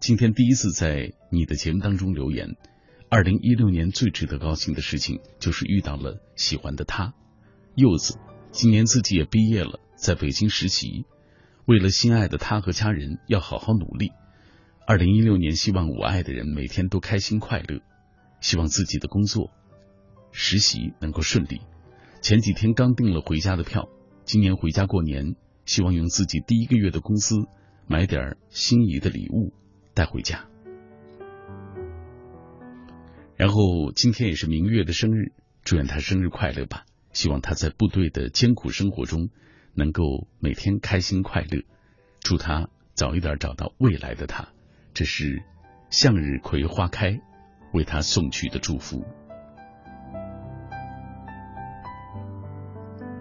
今天第一次在你的节目当中留言。二零一六年最值得高兴的事情就是遇到了喜欢的他，柚子。今年自己也毕业了，在北京实习，为了心爱的他和家人，要好好努力。二零一六年，希望我爱的人每天都开心快乐，希望自己的工作、实习能够顺利。前几天刚订了回家的票，今年回家过年，希望用自己第一个月的工资买点心仪的礼物带回家。然后今天也是明月的生日，祝愿他生日快乐吧。希望他在部队的艰苦生活中能够每天开心快乐，祝他早一点找到未来的他。这是向日葵花开为他送去的祝福。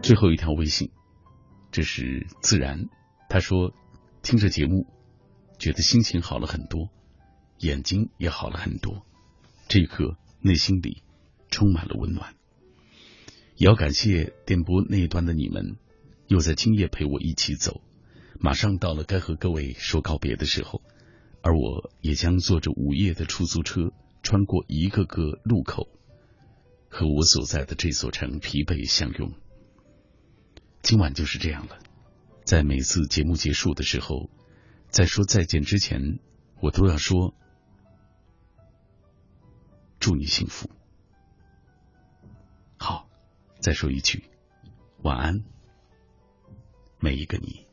最后一条微信，这是自然，他说听着节目，觉得心情好了很多，眼睛也好了很多，这一刻内心里充满了温暖。也要感谢电波那一端的你们，又在今夜陪我一起走。马上到了该和各位说告别的时候，而我也将坐着午夜的出租车，穿过一个个路口，和我所在的这座城疲惫相拥。今晚就是这样了，在每次节目结束的时候，在说再见之前，我都要说祝你幸福。再说一句，晚安，每一个你。